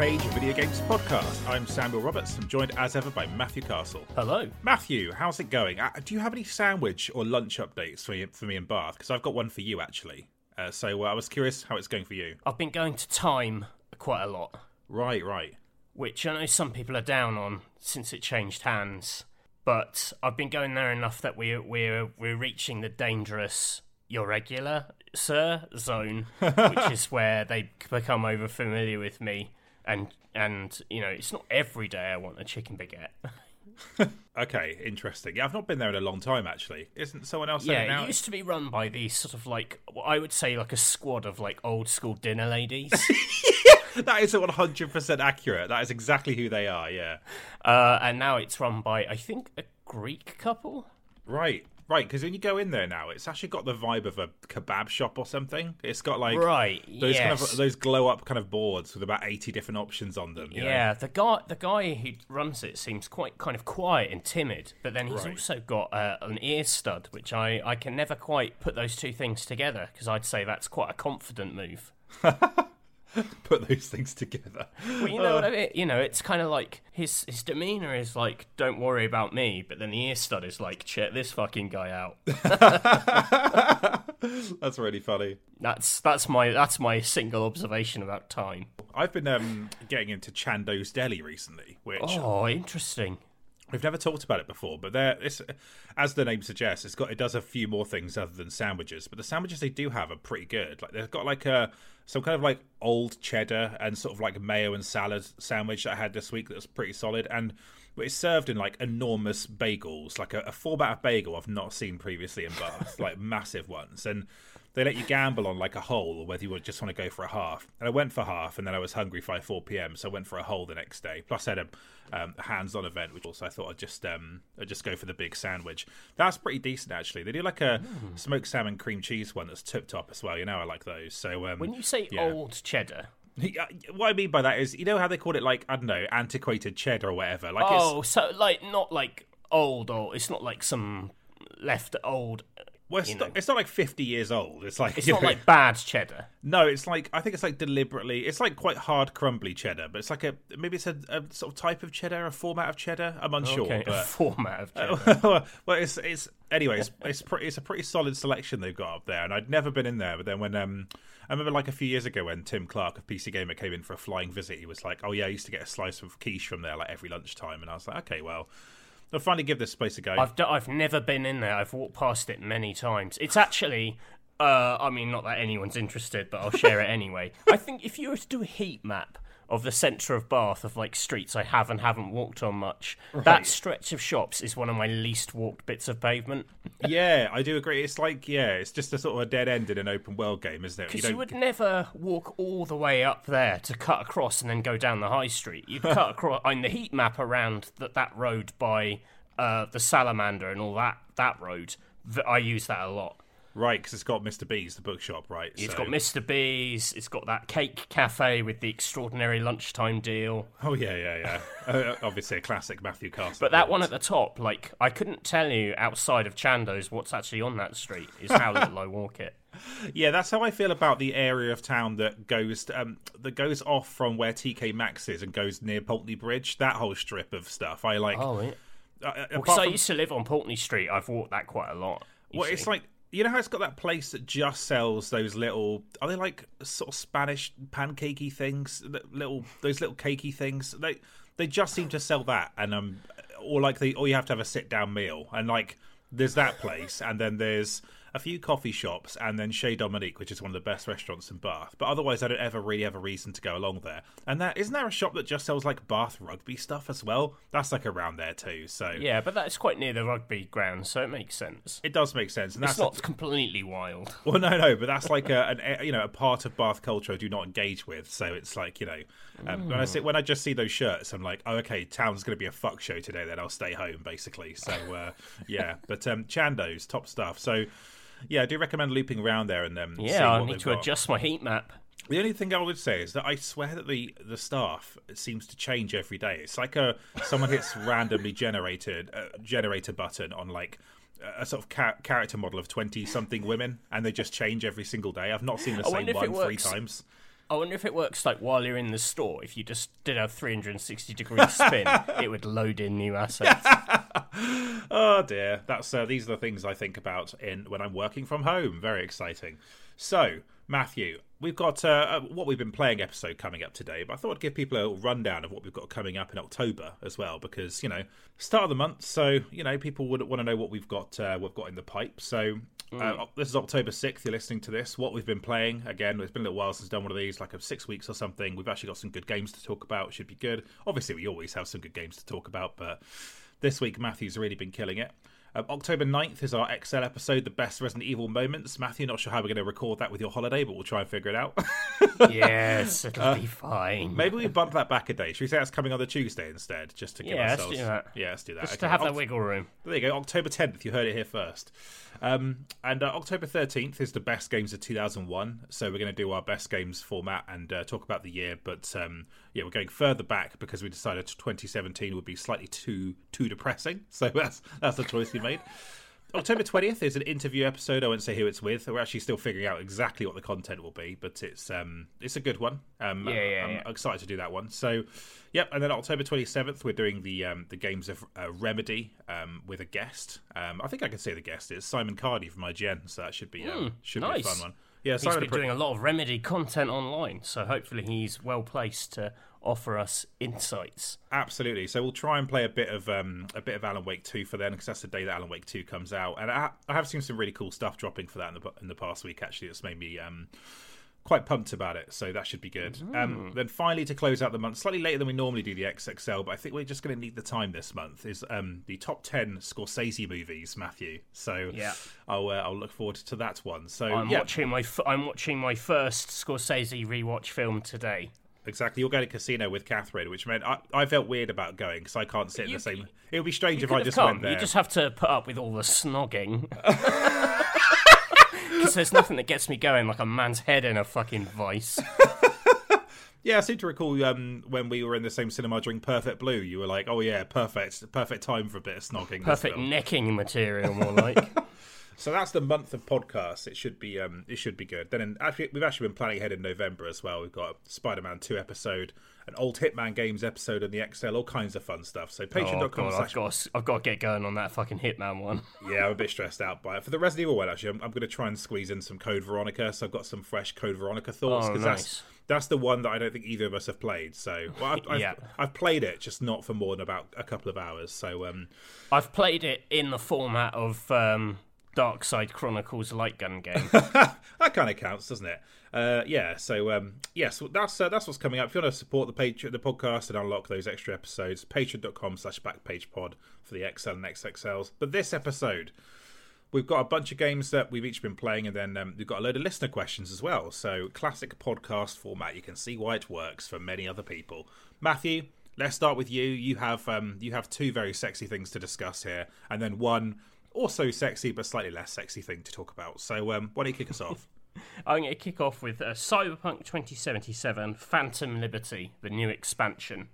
Page Video Games podcast. I'm Samuel Roberts. I'm joined as ever by Matthew Castle. Hello. Matthew, how's it going? Uh, do you have any sandwich or lunch updates for, you, for me in Bath? Because I've got one for you actually. Uh, so uh, I was curious how it's going for you. I've been going to Time quite a lot, Right, right. which I know some people are down on since it changed hands. But I've been going there enough that we're we're we're reaching the dangerous your regular sir zone, which is where they become over familiar with me, and and you know it's not every day I want a chicken baguette. Okay, interesting. Yeah, I've not been there in a long time actually. Isn't someone else there Yeah, now? it used to be run by these sort of like I would say like a squad of like old school dinner ladies. That is 100% accurate. That is exactly who they are, yeah. Uh, and now it's run by, I think, a Greek couple. Right, right. Because when you go in there now, it's actually got the vibe of a kebab shop or something. It's got like Right. those yes. kind of those glow up kind of boards with about 80 different options on them. you know? yeah, the guy the guy who runs it seems quite kind of quiet and timid, but then he's Right. also got uh, an ear stud, which I, I can never quite put those two things together because I'd say that's quite a confident move. Put those things together. Well, you know what I mean? You know, it's kind of like his his demeanor is like, "Don't worry about me," but then the ear stud is like, "Check this fucking guy out." That's really funny. That's that's my that's my single observation about time. I've been um, getting into Chandos Deli recently, which Oh, interesting. We've never talked about it before, but there, it's, as the name suggests, it's got it does a few more things other than sandwiches. But the sandwiches they do have are pretty good. Like they've got like a some kind of like old cheddar and sort of like mayo and salad sandwich that I had this week that was pretty solid, and it's served in like enormous bagels, like a, a format of bagel I've not seen previously in Bath, like massive ones, and. They let you gamble on like a whole, or whether you would just want to go for a half. And I went for half, and then I was hungry by four p.m., so I went for a whole the next day. Plus, I had a um, hands-on event, which also I thought I'd just um, I'd just go for the big sandwich. That's pretty decent actually. They do like a smoked salmon cream cheese one that's tip top as well. You know, I like those. So um, When you say yeah. old cheddar, what I mean by that is, you know how they call it like I don't know, antiquated cheddar or whatever. Like oh, so like not like old or it's not like some left old. It's well, it's, not, it's not like fifty years old. It's like It's not like bad cheddar. No, it's like I think it's like deliberately. It's like quite hard, crumbly cheddar, but it's like a maybe it's a, a sort of type of cheddar, a format of cheddar. I'm unsure, Okay, a format of cheddar. well, it's it's anyway. It's it's, pretty, it's a pretty solid selection they've got up there, and I'd never been in there. But then when um, I remember like a few years ago when Tim Clark of PC Gamer came in for a flying visit, he was like, "Oh yeah, I used to get a slice of quiche from there like every lunchtime," and I was like, "Okay, well." I'll finally give this place a go. I've d- I've never been in there. I've walked past it many times. It's actually. Uh, I mean, not that anyone's interested, but I'll share it anyway. I think if you were to do a heat map of the centre of Bath of like streets I have and haven't walked on much, that stretch of shops is one of my least walked bits of pavement. yeah, I do agree. It's like yeah, it's just a sort of a dead end in an open world game, isn't it? Because you, would never walk all the way up there to cut across and then go down the high street. You'd cut across on the heat map around that that road by uh, the Salamander and all that that road. I use that a lot. Right because it's got Mr. B's, the bookshop, right? It's So- got Mr. B's. It's got that cake cafe with the extraordinary lunchtime deal. Oh yeah, yeah, yeah. uh, obviously a classic Matthew Castle. But that one at the top, like I couldn't tell you outside of Chandos what's actually on that street. Is how little I walk it. Yeah, that's how I feel about the area of town that goes um, that goes off from where TK Maxx is and goes near Pulteney Bridge. That whole strip of stuff, I like. Oh, yeah. uh, uh, Because I used to live on Pulteney Street. I've walked that quite a lot. well, see. it's like you know how it's got that place that just sells those little. Are they like sort of Spanish pancakey things? Little those little cakey things. They they just seem to sell that, and um, or like they or you have to have a sit down meal, and like there's that place, and then there's a few coffee shops, and then Chez Dominique, which is one of the best restaurants in Bath. But otherwise, I don't ever really have a reason to go along there. And that isn't there a shop that just sells like Bath rugby stuff as well? That's like around there too. So yeah, but that's quite near the rugby ground, so it makes sense. it does make sense. And It's that's not completely wild. Well, no, no, but that's like a, an, you know a part of Bath culture I do not engage with. So it's like you know, um, when I see when I just see those shirts, I'm like, oh, okay, town's going to be a fuck show today. Then I'll stay home, basically. So uh, yeah, but um, Chandos, top stuff. So yeah, I do recommend looping around there and then. Yeah, I need to adjust my heat map. The only thing I would say is that I swear that the the staff seems to change every day. It's like a someone hits randomly generated uh, generator button on like a sort of ca- character model of twenty something women, and they just change every single day. I've not seen the I same one three times. I wonder if it works like while you're in the store. If you just did a 360 degree spin, it would load in new assets. oh dear, that's uh, these are the things I think about in when I'm working from home. Very exciting. So, Matthew, we've got uh, what we've been playing episode coming up today, but I thought I'd give people a rundown of what we've got coming up in October as well, because you know, start of the month, so you know, people would want to know what we've got uh, we've got in the pipe. So. Uh, this is October 6th. You're listening to this. What we've been playing. Again, it's been a little while since I've done one of these, like a six weeks or something. We've actually got some good games to talk about. Should be good. Obviously, we always have some good games to talk about, but this week Matthew's really been killing it. Um, October 9th is our XL episode, the best Resident Evil moments. Matthew, not sure how we're going to record that with your holiday, but we'll try and figure it out. yes, it'll be fine. Maybe we bump that back a day. Should we say that's coming on the Tuesday instead, just to give Yeah, let's do that. Yeah, let's do that. Just Okay. to have that wiggle room. There you go, October 10th. You heard it here first. Um, and uh, October 13th is the best games of 2001. So we're going to do our best games format and uh, talk about the year. But um, yeah, we're going further back because we decided 2017 would be slightly too too depressing. So that's that's the choice we made. October 20th is an interview episode. I won't say who it's with. We're actually still figuring out exactly what the content will be, but it's um it's a good one. Um, Yeah, yeah, I'm yeah. excited to do that one. So, yep. And then October 27th, we're doing the um the games of uh, Remedy um with a guest. Um, I think I can say the guest is Simon Cardy from IGN, so that should be um, should be a fun one. Yeah, He's Simon. been doing a lot of Remedy content online, so hopefully he's well placed to offer us insights. Absolutely. So we'll try and play a bit of um, a bit of Alan Wake two for then, because that's the day that Alan Wake two comes out, and I, I have seen some really cool stuff dropping for that in the in the past week. Actually, that's made me um, quite pumped about it. So that should be good. Um, then finally, to close out the month, slightly later than we normally do the XXL, but I think we're just going to need the time this month. Is um, the top ten Scorsese movies, Matthew? So Yeah. I'll uh, I'll look forward to that one. So I'm yeah, watching my f- I'm watching my first Scorsese rewatch film today. Exactly, you're going to casino with Catherine, which meant I, I felt weird about going because I can't sit in the same. It would be strange if I just come. went there. You just have to put up with all the snogging. Because there's nothing that gets me going like a man's head in a fucking vice. Yeah, I seem to recall um, when we were in the same cinema during Perfect Blue. You were like, "Oh yeah, perfect, perfect time for a bit of snogging." Perfect film." necking material, more like. So that's the month of podcasts. It should be, um, it should be good. Then, in, actually, we've actually been planning ahead in November as well. We've got Spider-Man two episode, an old Hitman Games episode, and the XL, all kinds of fun stuff. So Oh Patreon.com god, I've got, I've got to get going on that fucking Hitman one. Yeah, I'm a bit stressed out by it. For the Resident Evil one, actually, I'm, I'm going to try and squeeze in some Code Veronica. So I've got some fresh Code Veronica thoughts Oh, that's nice. that's the one that I don't think either of us have played. So well, I've, I've, Yeah. I've played it, just not for more than about a couple of hours. So um, I've played it in the format of um, Dark Side Chronicles light gun game. that kind of counts, doesn't it? Uh, yeah. So um, yes, well, that's uh, that's what's coming up. If you want to support the page, the podcast, and unlock those extra episodes, Patreon.com/slash BackpagePod for the XL and XXLs. But this episode. We've got a bunch of games that we've each been playing, and then um, we've got a load of listener questions as well. So, classic podcast format. You can see why it works for many other people. Matthew, let's start with you. You have um, you have two very sexy things to discuss here, and then one also sexy but slightly less sexy thing to talk about. So, um, why don't you kick us off? I'm going to kick off with uh, Cyberpunk 2077 Phantom Liberty, the new expansion,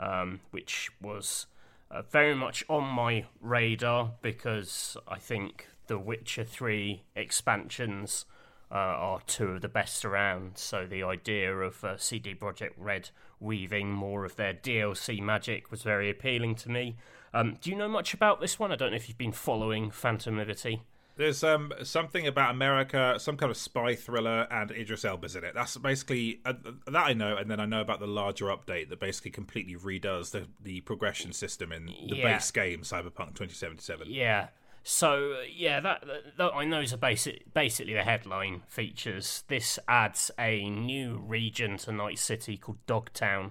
um, which was uh, very much on my radar because I think the Witcher 3 expansions uh, are two of the best around. So the idea of uh, CD Projekt Red weaving more of their DLC magic was very appealing to me. Um, do you know much about this one? I don't know if you've been following Phantom Liberty. There's um, something about America, some kind of spy thriller, and Idris Elba's in it. That's basically uh, that I know, and then I know about the larger update that basically completely redoes the, the progression system in the Yeah. base game, Cyberpunk 2077. Yeah. So uh, yeah, that, that, that I know is a basic, basically the headline features. This adds a new region to Night City called Dogtown.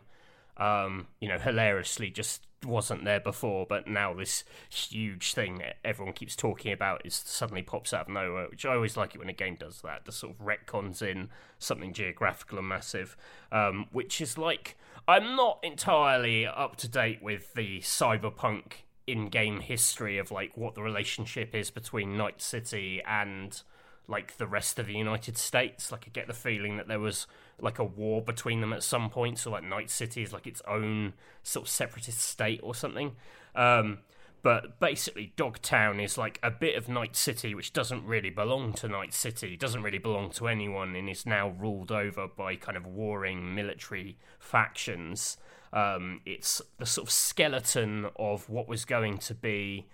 Um, you know, hilariously, just wasn't there before, but now this huge thing that everyone keeps talking about is suddenly pops out of nowhere. Which I always like it when a game does that. The sort of retcons in something geographical and massive, um, which is like I'm not entirely up to date with the cyberpunk in-game history of like what the relationship is between Night City and like the rest of the United States. Like I get the feeling that there was like a war between them at some point. So like Night City is like its own sort of separatist state or something. Um, But basically, Dogtown is like a bit of Night City, which doesn't really belong to Night City, doesn't really belong to anyone, and is now ruled over by kind of warring military factions. Um, it's the sort of skeleton of what was going to be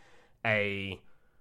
a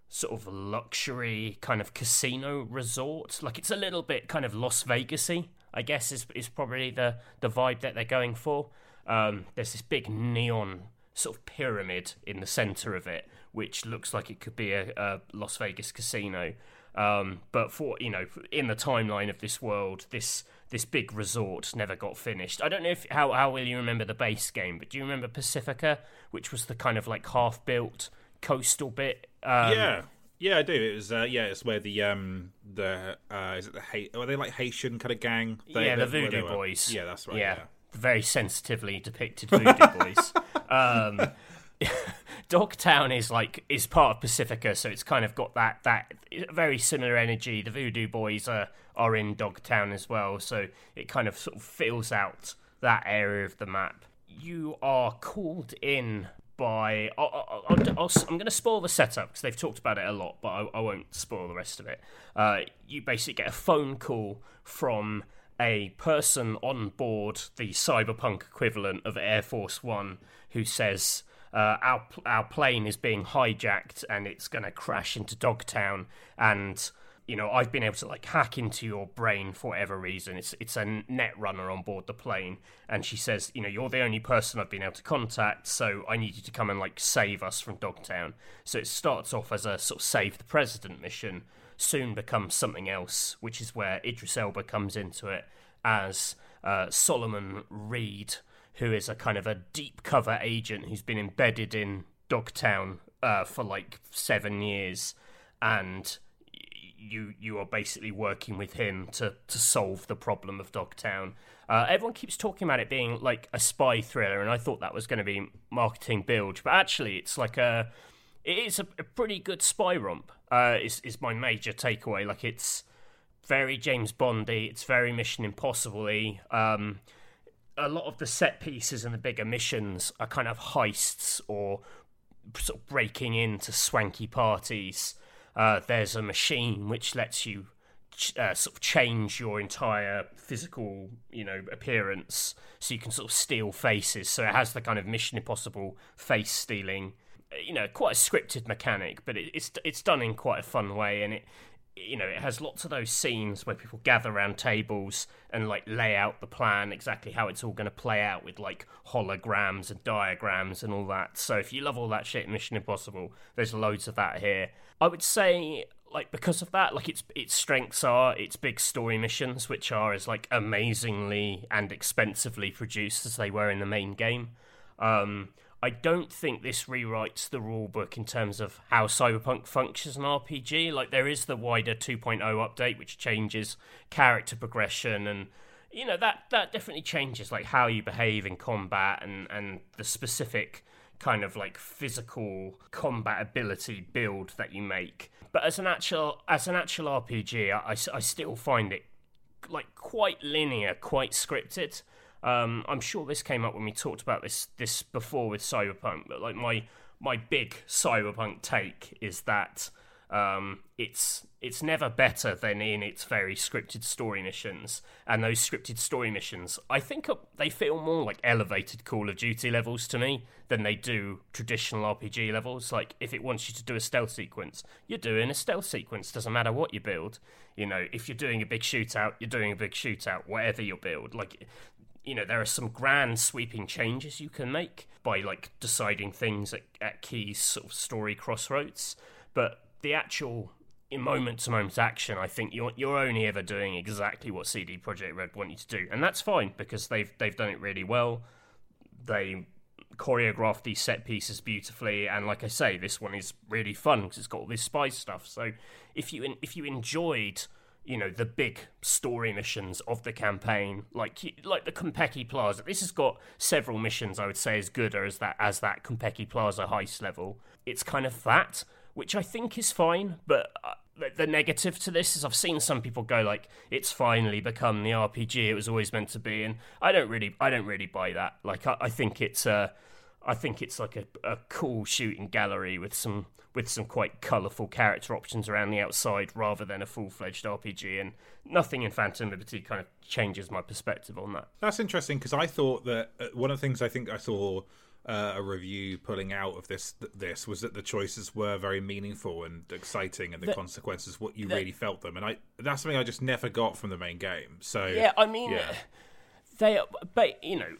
sort of luxury kind of casino resort. Like it's a little bit kind of Las Vegasy, I guess is is probably the the vibe that they're going for. Um, there's this big neon sort of pyramid in the center of it, which looks like it could be a, a Las Vegas casino. Um, but for you know, in the timeline of this world, this this big resort never got finished. I don't know if how how will you remember the base game, but do you remember Pacifica, which was the kind of like half built coastal bit? Um, yeah. Yeah, I do. It was uh, yeah, it's where the um the uh is it the ha- are they like Haitian kind of gang? They, yeah, the Voodoo Boys. Yeah, that's right. Yeah, yeah. very sensitively depicted Voodoo Boys. Um, Dogtown is like is part of Pacifica, so it's kind of got that that very similar energy. The Voodoo Boys are are in Dogtown as well, so it kind of sort of fills out that area of the map. You are called in by. i am going to spoil the setup because they've talked about it a lot, but I, I won't spoil the rest of it. Uh, you basically get a phone call from a person on board the cyberpunk equivalent of Air Force One who says uh, our our plane is being hijacked and it's going to crash into Dogtown and you know I've been able to like hack into your brain for whatever reason. It's it's a net runner on board the plane. And she says you know you're the only person I've been able to contact so I need you to come and like save us from Dogtown. So it starts off as a sort of save the president mission soon becomes something else which is where Idris Elba comes into it as uh, Solomon Reed who is a kind of a deep cover agent who's been embedded in Dogtown uh, for like seven years, and you you are basically working with him to to solve the problem of Dogtown. Uh, everyone keeps talking about it being like a spy thriller, and I thought that was going to be marketing bilge, but actually, it's like a it is a, a pretty good spy romp. Uh, is is my major takeaway. Like it's very James Bondy. It's very Mission Impossible um, a lot of the set pieces and the bigger missions are kind of heists or sort of breaking into swanky parties. Uh, there's a machine which lets you uh, sort of change your entire physical, you know, appearance, so you can sort of steal faces. So it has the kind of Mission Impossible face stealing, you know, quite a scripted mechanic, but it, it's it's done in quite a fun way, and it you know, it has lots of those scenes where people gather around tables and like lay out the plan exactly how it's all going to play out with like holograms and diagrams and all that. So if you love all that shit, Mission Impossible, there's loads of that here. I would say like because of that, like its its strengths are its big story missions, which are as like amazingly and expensively produced as they were in the main game. Um, I don't think this rewrites the rulebook in terms of how Cyberpunk functions in RPG. Like there is the wider 2.0 update which changes character progression and you know that that definitely changes like how you behave in combat and and the specific kind of like physical combat ability build that you make. But as an actual as an actual RPG, I, I, I still find it like quite linear, quite scripted. Um, I'm sure this came up when we talked about this this before with Cyberpunk, but like my my big Cyberpunk take is that um, it's it's never better than in its very scripted story missions, and those scripted story missions, I think they feel more like elevated Call of Duty levels to me than they do traditional RPG levels. Like if it wants you to do a stealth sequence, you're doing a stealth sequence. Doesn't matter what you build. You know, if you're doing a big shootout, you're doing a big shootout. Whatever you build, like you know there are some grand sweeping changes you can make by like deciding things at, at key sort of story crossroads. But the actual moment to moment action i think you're you're only ever doing exactly what cd projekt red want you to do. And that's fine because they've they've done it really well. They choreographed these set pieces beautifully. And like i say this one is really fun because it's got all this spy stuff. So if you if you enjoyed you know the big story missions of the campaign like like the Konpeki Plaza. This has got several missions I would say as good as that as that Konpeki Plaza heist level. It's kind of that which I think is fine but uh, the, the negative to this is I've seen some people go like it's finally become the RPG it was always meant to be and I don't really I don't really buy that. Like I, I think it's uh I think it's like a, a cool shooting gallery with some with some quite colourful character options around the outside rather than a full fledged RPG. And nothing in Phantom Liberty kind of changes my perspective on that. That's interesting because I thought that uh, one of the things I think I saw uh, a review pulling out of this this was that the choices were very meaningful and exciting, and the, the consequences what you the, really felt them. And I that's something I just never got from the main game. So yeah, I mean, yeah. they but you know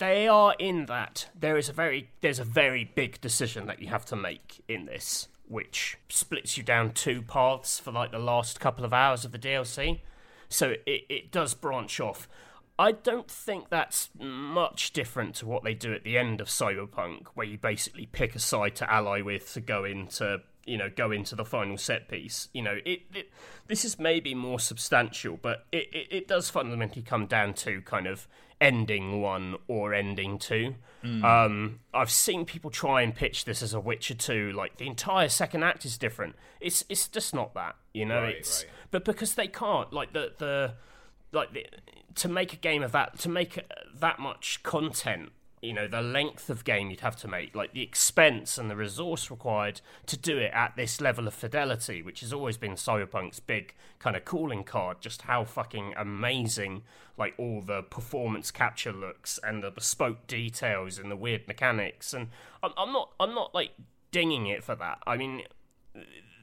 they are in that there is a very there's a very big decision that you have to make in this which splits you down two paths for like the last couple of hours of the DLC so it, it does branch off. I don't think that's much different to what they do at the end of Cyberpunk where you basically pick a side to ally with to go into you know go into the final set piece. You know it, it this is maybe more substantial but it, it, it does fundamentally come down to kind of ending one or ending two. Mm. Um, I've seen people try and pitch this as a Witcher two, like the entire second act is different. It's it's just not that, you know. Right, it's right. but because they can't, like the the like the, to make a game of that, to make that much content you know the length of game you'd have to make like the expense and the resource required to do it at this level of fidelity which has always been cyberpunk's big kind of calling card. Just how fucking amazing like all the performance capture looks and the bespoke details and the weird mechanics. And i'm, I'm not i'm not like dinging it for that. I mean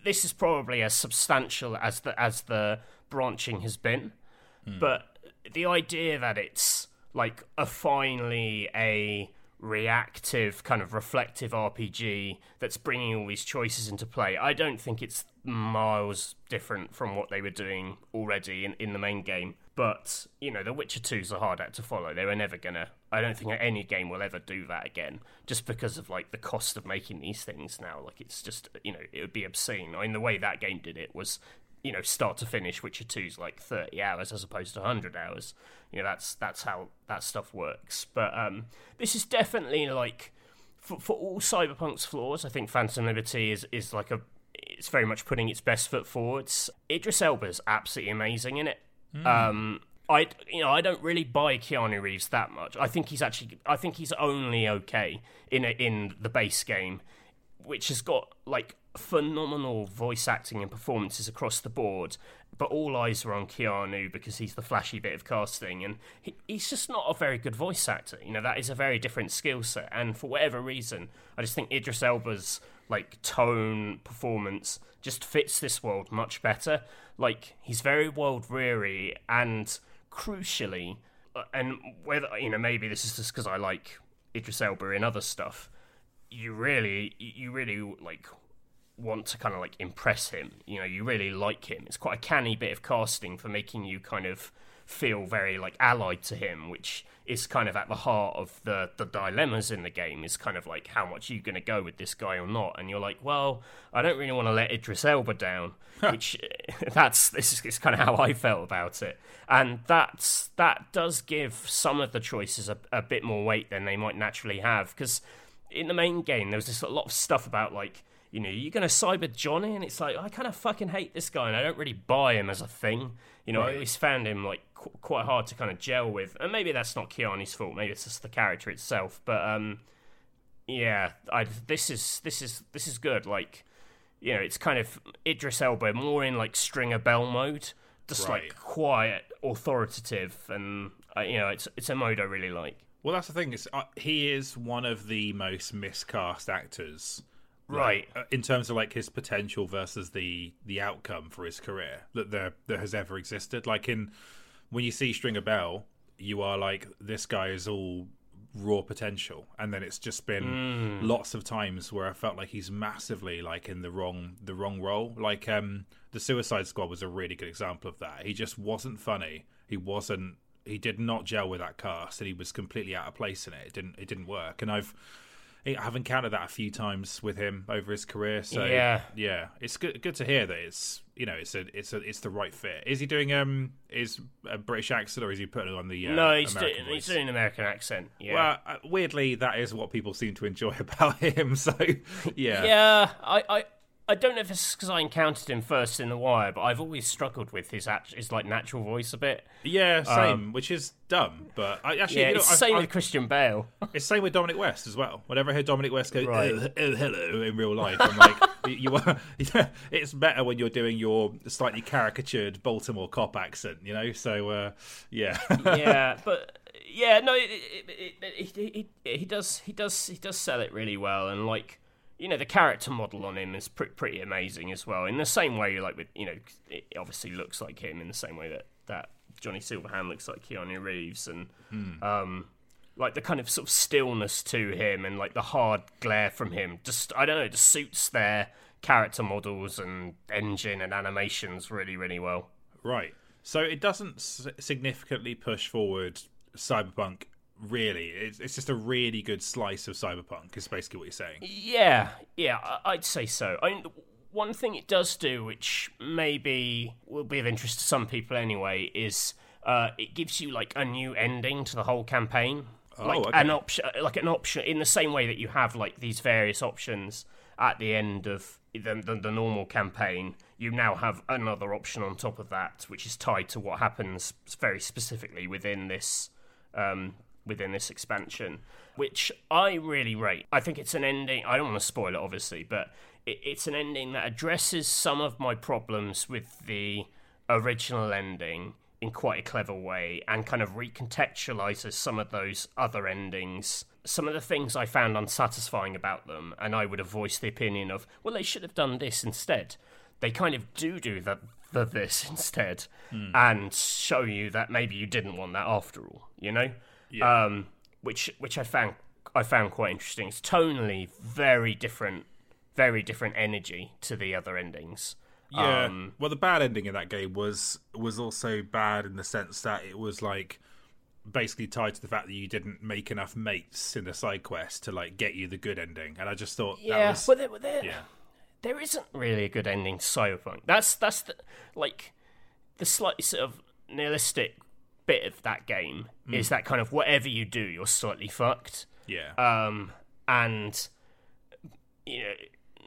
this is probably as substantial as the as the branching has been. Hmm. but the idea that it's like a finally a reactive kind of reflective RPG that's bringing all these choices into play. I don't think it's miles different from what they were doing already in, in the main game. But, you know, The Witcher 2's a hard act to follow. They were never gonna I don't think any game will ever do that again. Just because of like the cost of making these things now. Like it's just you know, it would be obscene. I mean the way that game did it was you know, start to finish, Witcher 2's like 30 hours as opposed to 100 hours. You know, that's that's how that stuff works. But um, this is definitely like, for, for all Cyberpunk's flaws, I think Phantom Liberty is, is like a, it's very much putting its best foot forwards. Idris Elba's absolutely amazing in it. Mm. Um, I you know I don't really buy Keanu Reeves that much. I think he's actually I think he's only okay in a, in the base game, which has got like phenomenal voice acting and performances across the board, but all eyes are on Keanu because he's the flashy bit of casting, and he, he's just not a very good voice actor. You know, that is a very different skill set, and for whatever reason, I just think Idris Elba's like tone performance just fits this world much better. Like he's very world weary, and crucially, uh, and whether you know maybe this is just because I like Idris Elba in other stuff. You really, you really like want to kind of like impress him. You know, you really like him. It's quite a canny bit of casting for making you kind of feel very like allied to him, which is kind of at the heart of the the dilemmas in the game. Is kind of like how much are you going to go with this guy or not? And you're like, well, I don't really want to let Idris Elba down, which that's this is, is kind of how I felt about it. And that's that does give some of the choices a, a bit more weight than they might naturally have because in the main game there was this a lot of stuff about like you know, you're going to cyber Johnny, and it's like I kind of fucking hate this guy, and I don't really buy him as a thing. You know, right. I always found him like qu- quite hard to kind of gel with, and maybe that's not Keanu's fault. Maybe it's just the character itself. But um, yeah, I this is this is this is good. Like, you know, it's kind of Idris Elba more in like Stringer Bell mode, just right. like quiet, authoritative, and uh, you know, it's it's a mode I really like. Well, that's the thing. Is uh, he is one of the most miscast actors right uh, in terms of like his potential versus the the outcome for his career that there that has ever existed. Like in when you see stringer bell you are like this guy is all raw potential. And then it's just been mm. lots of times where i felt like he's massively like in the wrong the wrong role. Like um the suicide squad was a really good example of that. He just wasn't funny. He wasn't he did not gel with that cast and he was completely out of place in it. It didn't it didn't work. And i've I've encountered that a few times with him over his career. So yeah, yeah, it's good good to hear that it's you know it's a it's a it's the right fit. Is he doing um is a British accent or is he putting on the uh, no? He's, do, he's doing an American accent. Yeah. Well, uh, weirdly, that is what people seem to enjoy about him. So yeah, yeah, I, I I don't know if it's because I encountered him first in The Wire, but I've always struggled with his act- his like natural voice a bit. Yeah, same, which is dumb. But I actually, Yeah, you know, it's I- same I- with Christian Bale. It's same with Dominic West as well. Whenever I hear Dominic West go, Right. oh, oh, hello, in real life, I'm like, you are. it's better when you're doing your slightly caricatured Baltimore cop accent, you know. So, uh, yeah, yeah, but yeah, no, it, it, it, it, he, he, he does he does he does sell it really well, and like you know the character model on him is pretty pretty amazing as well. In the same way, like with you know, it obviously looks like him in the same way that that Johnny Silverhand looks like Keanu Reeves, and um. Like the kind of sort of stillness to him and like the hard glare from him, just I don't know, just suits their character models and engine and animations really, really well. right. So it doesn't s- significantly push forward cyberpunk. Really, it's, it's just a really good slice of cyberpunk. Is basically what you're saying. Yeah, yeah, I'd say so. I mean, one thing it does do, which maybe will be of interest to some people anyway, is uh, it gives you like a new ending to the whole campaign. like okay. an option, like an option, in the same way that you have like these various options at the end of the, the, the normal campaign. You now have another option on top of that, which is tied to what happens very specifically within this um, within this expansion, which I really rate. I think it's an ending. I don't want to spoil it, obviously, but it, it's an ending that addresses some of my problems with the original ending in quite a clever way and kind of recontextualizes some of those other endings. Some of the things I found unsatisfying about them, and I would have voiced the opinion of, well, they should have done this instead. They kind of do do the, the this instead, hmm. and show you that maybe you didn't want that after all. You know, um, which which I found I found quite interesting. It's tonally very different, very different energy to the other endings. Yeah. Um, well, the bad ending in that game was was also bad in the sense that it was like basically tied to the fact that you didn't make enough mates in the side quest to like get you the good ending. And I just thought that Yeah, was but there, there, yeah. there isn't really a good ending to Cyberpunk. That's that's the like the slightly sort of nihilistic bit of that game is that kind of whatever you do, you're slightly fucked. Yeah. Um, and you know,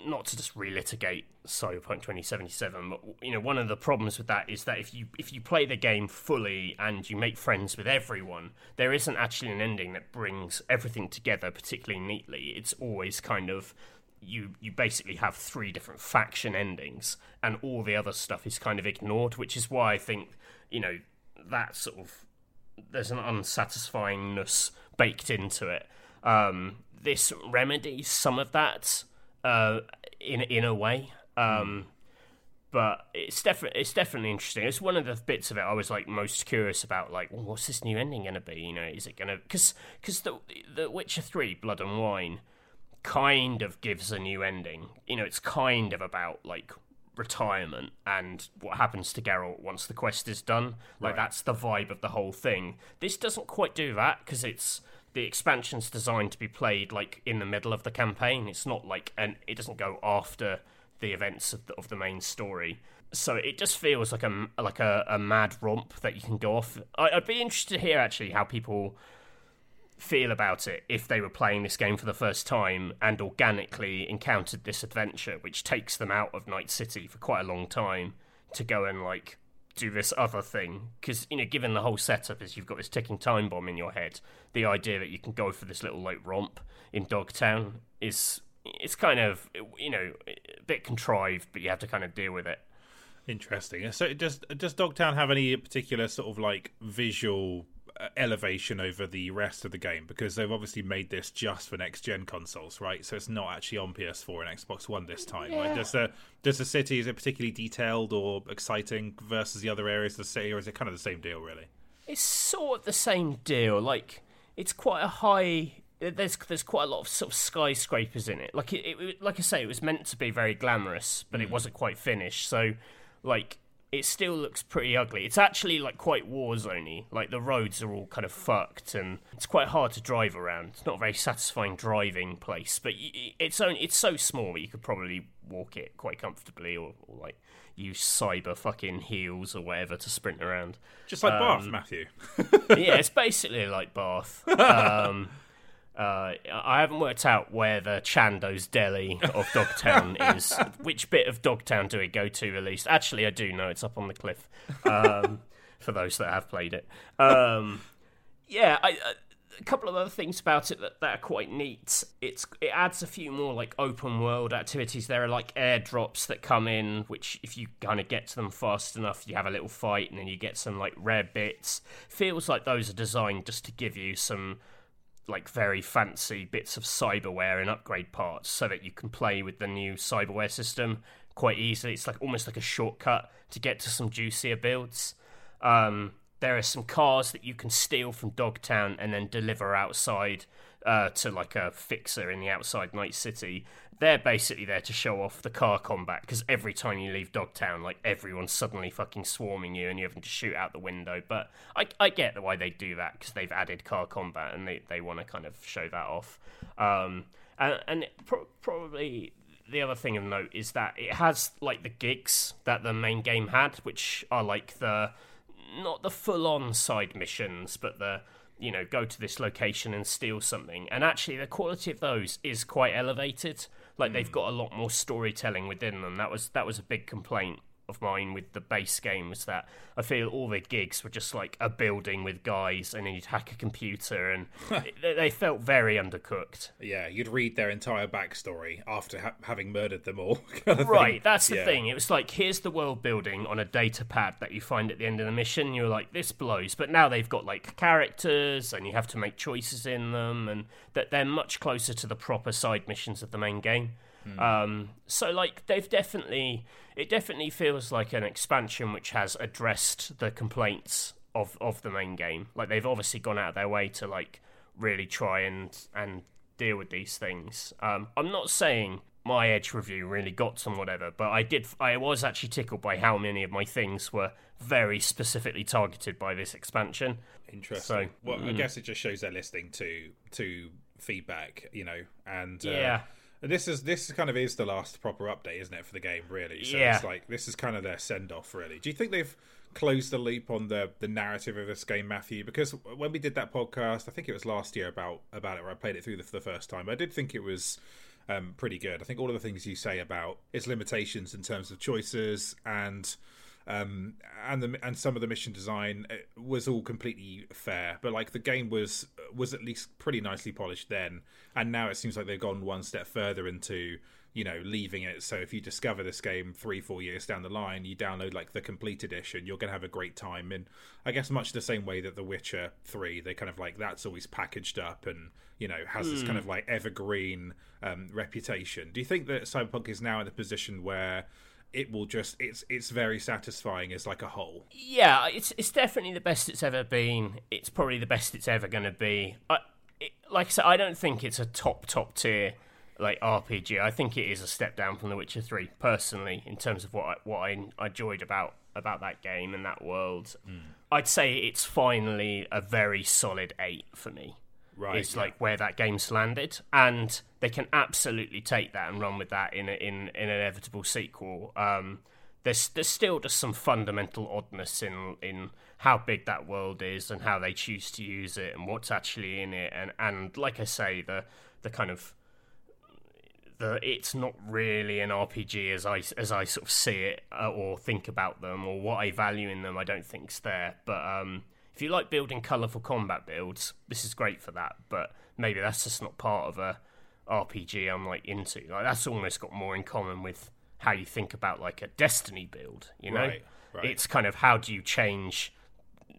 not to just relitigate Cyberpunk 2077, but you know, one of the problems with that is that if you if you play the game fully and you make friends with everyone, there isn't actually an ending that brings everything together particularly neatly. It's always kind of you you basically have three different faction endings, and all the other stuff is kind of ignored, which is why I think you know that sort of there's an unsatisfyingness baked into it. Um, this remedies some of that uh, in in a way, um, but it's definitely it's definitely interesting. It's one of the bits of it I was like most curious about. Like, well, what's this new ending going to be? You know, is it going to because because the the Witcher Three Blood and Wine kind of gives a new ending. You know, it's kind of about like retirement and what happens to Geralt once the quest is done. Like that's the vibe of the whole thing. This doesn't quite do that because it's the expansion's designed to be played like in the middle of the campaign. It's not like and it doesn't go after the events of the, of the main story. So it just feels like a like a, a mad romp that you can go off. I, I'd be interested to hear actually how people feel about it if they were playing this game for the first time and organically encountered this adventure, which takes them out of Night City for quite a long time to go and like do this other thing. Because you know, given the whole setup is you've got this ticking time bomb in your head, the idea that you can go for this little like romp in Dogtown is it's kind of you know a bit contrived, but you have to kind of deal with it. Interesting. So does does Dogtown have any particular sort of like visual Uh, elevation over the rest of the game? Because they've obviously made this just for next gen consoles, right? So it's not actually on PS4 and Xbox One this time. Like, does the does the city is it particularly detailed or exciting versus the other areas of the city, or is it kind of the same deal, really? it's sort of the same deal. Like it's quite a high. There's there's quite a lot of sort of skyscrapers in it. Like it, it like I say, it was meant to be very glamorous, but it mm. wasn't quite finished. So like it still looks pretty ugly. It's actually like quite war zoney. Like the roads are all kind of fucked, and it's quite hard to drive around. It's not a very satisfying driving place, but it's only it's so small that you could probably walk it quite comfortably, or, or like use cyber fucking heels or whatever to sprint around Just like Um, Bath, Matthew. yeah, it's basically like Bath. Um, Uh, I haven't worked out where the Chandos Deli of Dogtown is. Which bit of Dogtown do we go to at least? Actually, I do know it's up on the cliff. Um, for those that have played it, um, yeah. I, I, a couple of other things about it that, that are quite neat. It's it adds a few more like open world activities. There are like airdrops that come in, which if you kind of get to them fast enough, you have a little fight, and then you get some like rare bits. Feels like those are designed just to give you some like very fancy bits of cyberware and upgrade parts so that you can play with the new cyberware system quite easily. It's like almost like a shortcut to get to some juicier builds. Um, there are some cars that you can steal from Dogtown and then deliver outside uh, to like a fixer in the outside night city. They're basically there to show off the car combat because every time you leave Dogtown, like everyone's suddenly fucking swarming you and you're having to shoot out the window. But I, I get why they do that because they've added car combat and they, they want to kind of show that off. Um, and and pro- probably the other thing of note is that it has like the gigs that the main game had, which are like the not the full on side missions, but the you know go to this location and steal something. And actually, the quality of those is quite elevated. Like mm. they've got a lot more storytelling within them. That was that was a big complaint of mine with the base game was that I feel all the gigs were just like a building with guys and then you'd hack a computer and they felt very undercooked. Yeah, you'd read their entire backstory after ha- having murdered them all. Kind of right, thing. that's the yeah. thing. It was like, here's the world building on a data pad that you find at the end of the mission. You're like, this blows. But now they've got like characters and you have to make choices in them and that they're much closer to the proper side missions of the main game. Mm. Um, so like they've definitely it definitely feels like an expansion which has addressed the complaints of of the main game. Like they've obviously gone out of their way to like really try and and deal with these things. Um, I'm not saying my edge review really got some whatever, but I did. I was actually tickled by how many of my things were very specifically targeted by this expansion. Interesting. So, well, mm. I guess it just shows they're listening to to feedback, you know, and uh, yeah. This is this kind of is the last proper update, isn't it, for the game? Really, so yeah. it's like this is kind of their send off. Really, do you think they've closed the loop on the the narrative of this game, Matthew? Because when we did that podcast, I think it was last year about about it, where I played it through the, for the first time. I did think it was um, pretty good. I think all of the things you say about its limitations in terms of choices and um, and the and some of the mission design uh, was all completely fair. But like the game was was at least pretty nicely polished then, and now it seems like they've gone one step further into you know leaving it. So if you discover this game three four years down the line, you download like the complete edition, you're gonna have a great time. And I guess much the same way that The Witcher three, they kind of like that's always packaged up and you know has mm. this kind of hmm. like evergreen um, reputation. Do you think that Cyberpunk is now in a position where it will just it's it's very satisfying as like a whole. Yeah, it's it's definitely the best it's ever been. It's probably the best it's ever going to be. I, it, like I said, I don't think it's a top top tier like RPG. I think it is a step down from The Witcher Three, personally, in terms of what I, what I, enjoyed about about that game and that world. Mm. I'd say it's finally a very solid eight for me. Right, is yeah. like where that game's landed, and they can absolutely take that and run with that in a, in, in an inevitable sequel. Um, there's there's still just some fundamental oddness in in how big that world is and how they choose to use it and what's actually in it, and and like I say, the the kind of the it's not really an RPG as I as I sort of see it uh, or think about them or what I value in them. I don't think's there, but um, if you like building colourful combat builds, this is great for that. But maybe that's just not part of a RPG I'm like into. Like that's almost got more in common with how you think about like a Destiny build. You know, right, right. it's kind of how do you change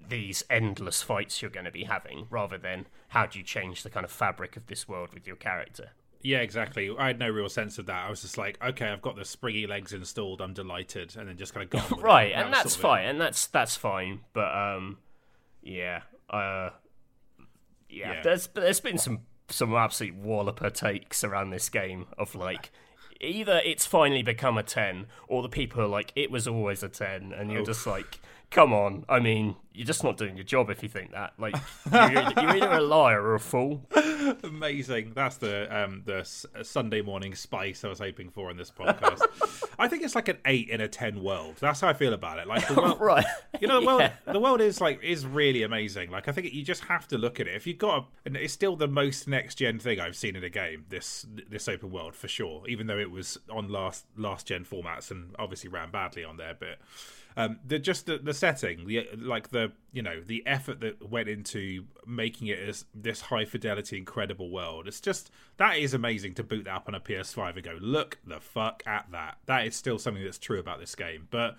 these endless fights you're going to be having, rather than how do you change the kind of fabric of this world with your character. Yeah, exactly. I had no real sense of that. I was just like, okay, I've got the springy legs installed. I'm delighted, and then just kind of got right, and that's fine, and that's that's fine. But um, yeah, uh, yeah, yeah. There's there's been some some absolute walloper takes around this game of like either it's finally become a 10 or the people are like it was always a 10 and you're Oof. just like Come on. I mean, you're just not doing your job if you think that. Like, you're, either- you're either a liar or a fool. Amazing. That's the um the Sunday morning spice I was hoping for in this podcast. I think it's like an eight in a ten world. That's how I feel about it. Like the world, Right. you know, the world, Yeah. the world is like is really amazing. Like I think you just have to look at it. If you've got, a, and it's still the most next gen thing I've seen in a game. This this open world for sure. Even though it was on last last gen formats and obviously ran badly on there, but um, the just the, the setting, the like the you know the effort that went into making it as this high fidelity, incredible world. It's just that is amazing to boot that up on a PS5 and go look the fuck at that. That is still something that's true about this game, but.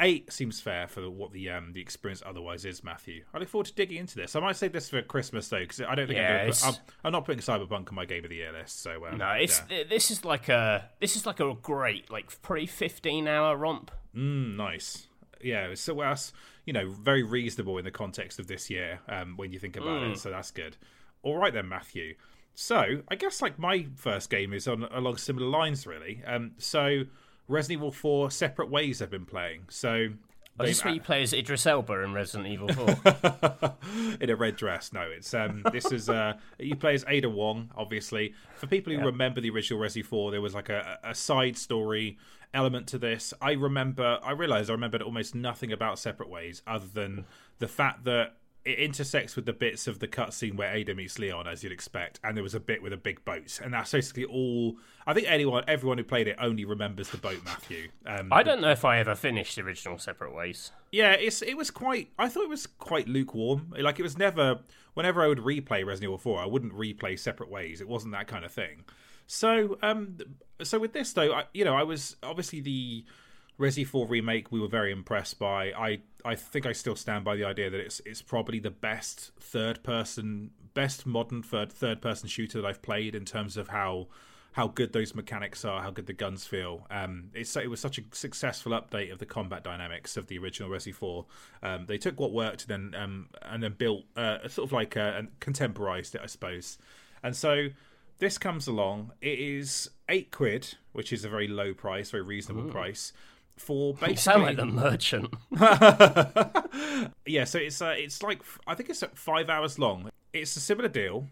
Eight seems fair for what the um the experience otherwise is, Matthew. I look forward to digging into this. I might save this for Christmas though, because I don't think Yeah, I'm, gonna put, I'm, I'm not putting Cyberpunk on my game of the year list. So um, No, it's yeah. this is like a this is like a great like probably 15 hour romp. Mm, nice. Yeah, so that's you know very reasonable in the context of this year um, when you think about Mm. it. So that's good. All right then, Matthew. So I guess like my first game is on along similar lines, really. Um, so Resident Evil Four Separate Ways I've been playing. So is this where you play as Idris Elba in Resident Evil 4? in a red dress. No, it's um this is uh you play as Ada Wong, obviously. For people who remember the original Resi 4, there was like a, a side story element to this. I remember I realized I remembered almost nothing about Separate Ways other than the fact that it intersects with the bits of the cutscene where Ada meets Leon, as you'd expect, and there was a bit with a big boat, and that's basically all. I think anyone, everyone who played it, only remembers the boat. Matthew, um, I don't know if I ever finished the original Separate Ways. yeah, it's it was quite. I thought it was quite lukewarm. Like it was never. Whenever I would replay Resident Evil Four, I wouldn't replay Separate Ways. It wasn't that kind of thing. So, um, so with this though, I, you know, I was obviously the Resi Four remake. We were very impressed by. I I think I still stand by the idea that it's it's probably the best third person, best modern third third person shooter that I've played in terms of how how good those mechanics are, how good the guns feel. Um, it's it was such a successful update of the combat dynamics of the original Resi Four. Um, they took what worked and then um, and then built uh, sort of like uh, and contemporized it, I suppose. And so this comes along. It is eight quid, which is a very low price, very reasonable price for basically. You sound like the merchant. yeah, so it's uh, it's like I think it's uh, five hours long. It's a similar deal,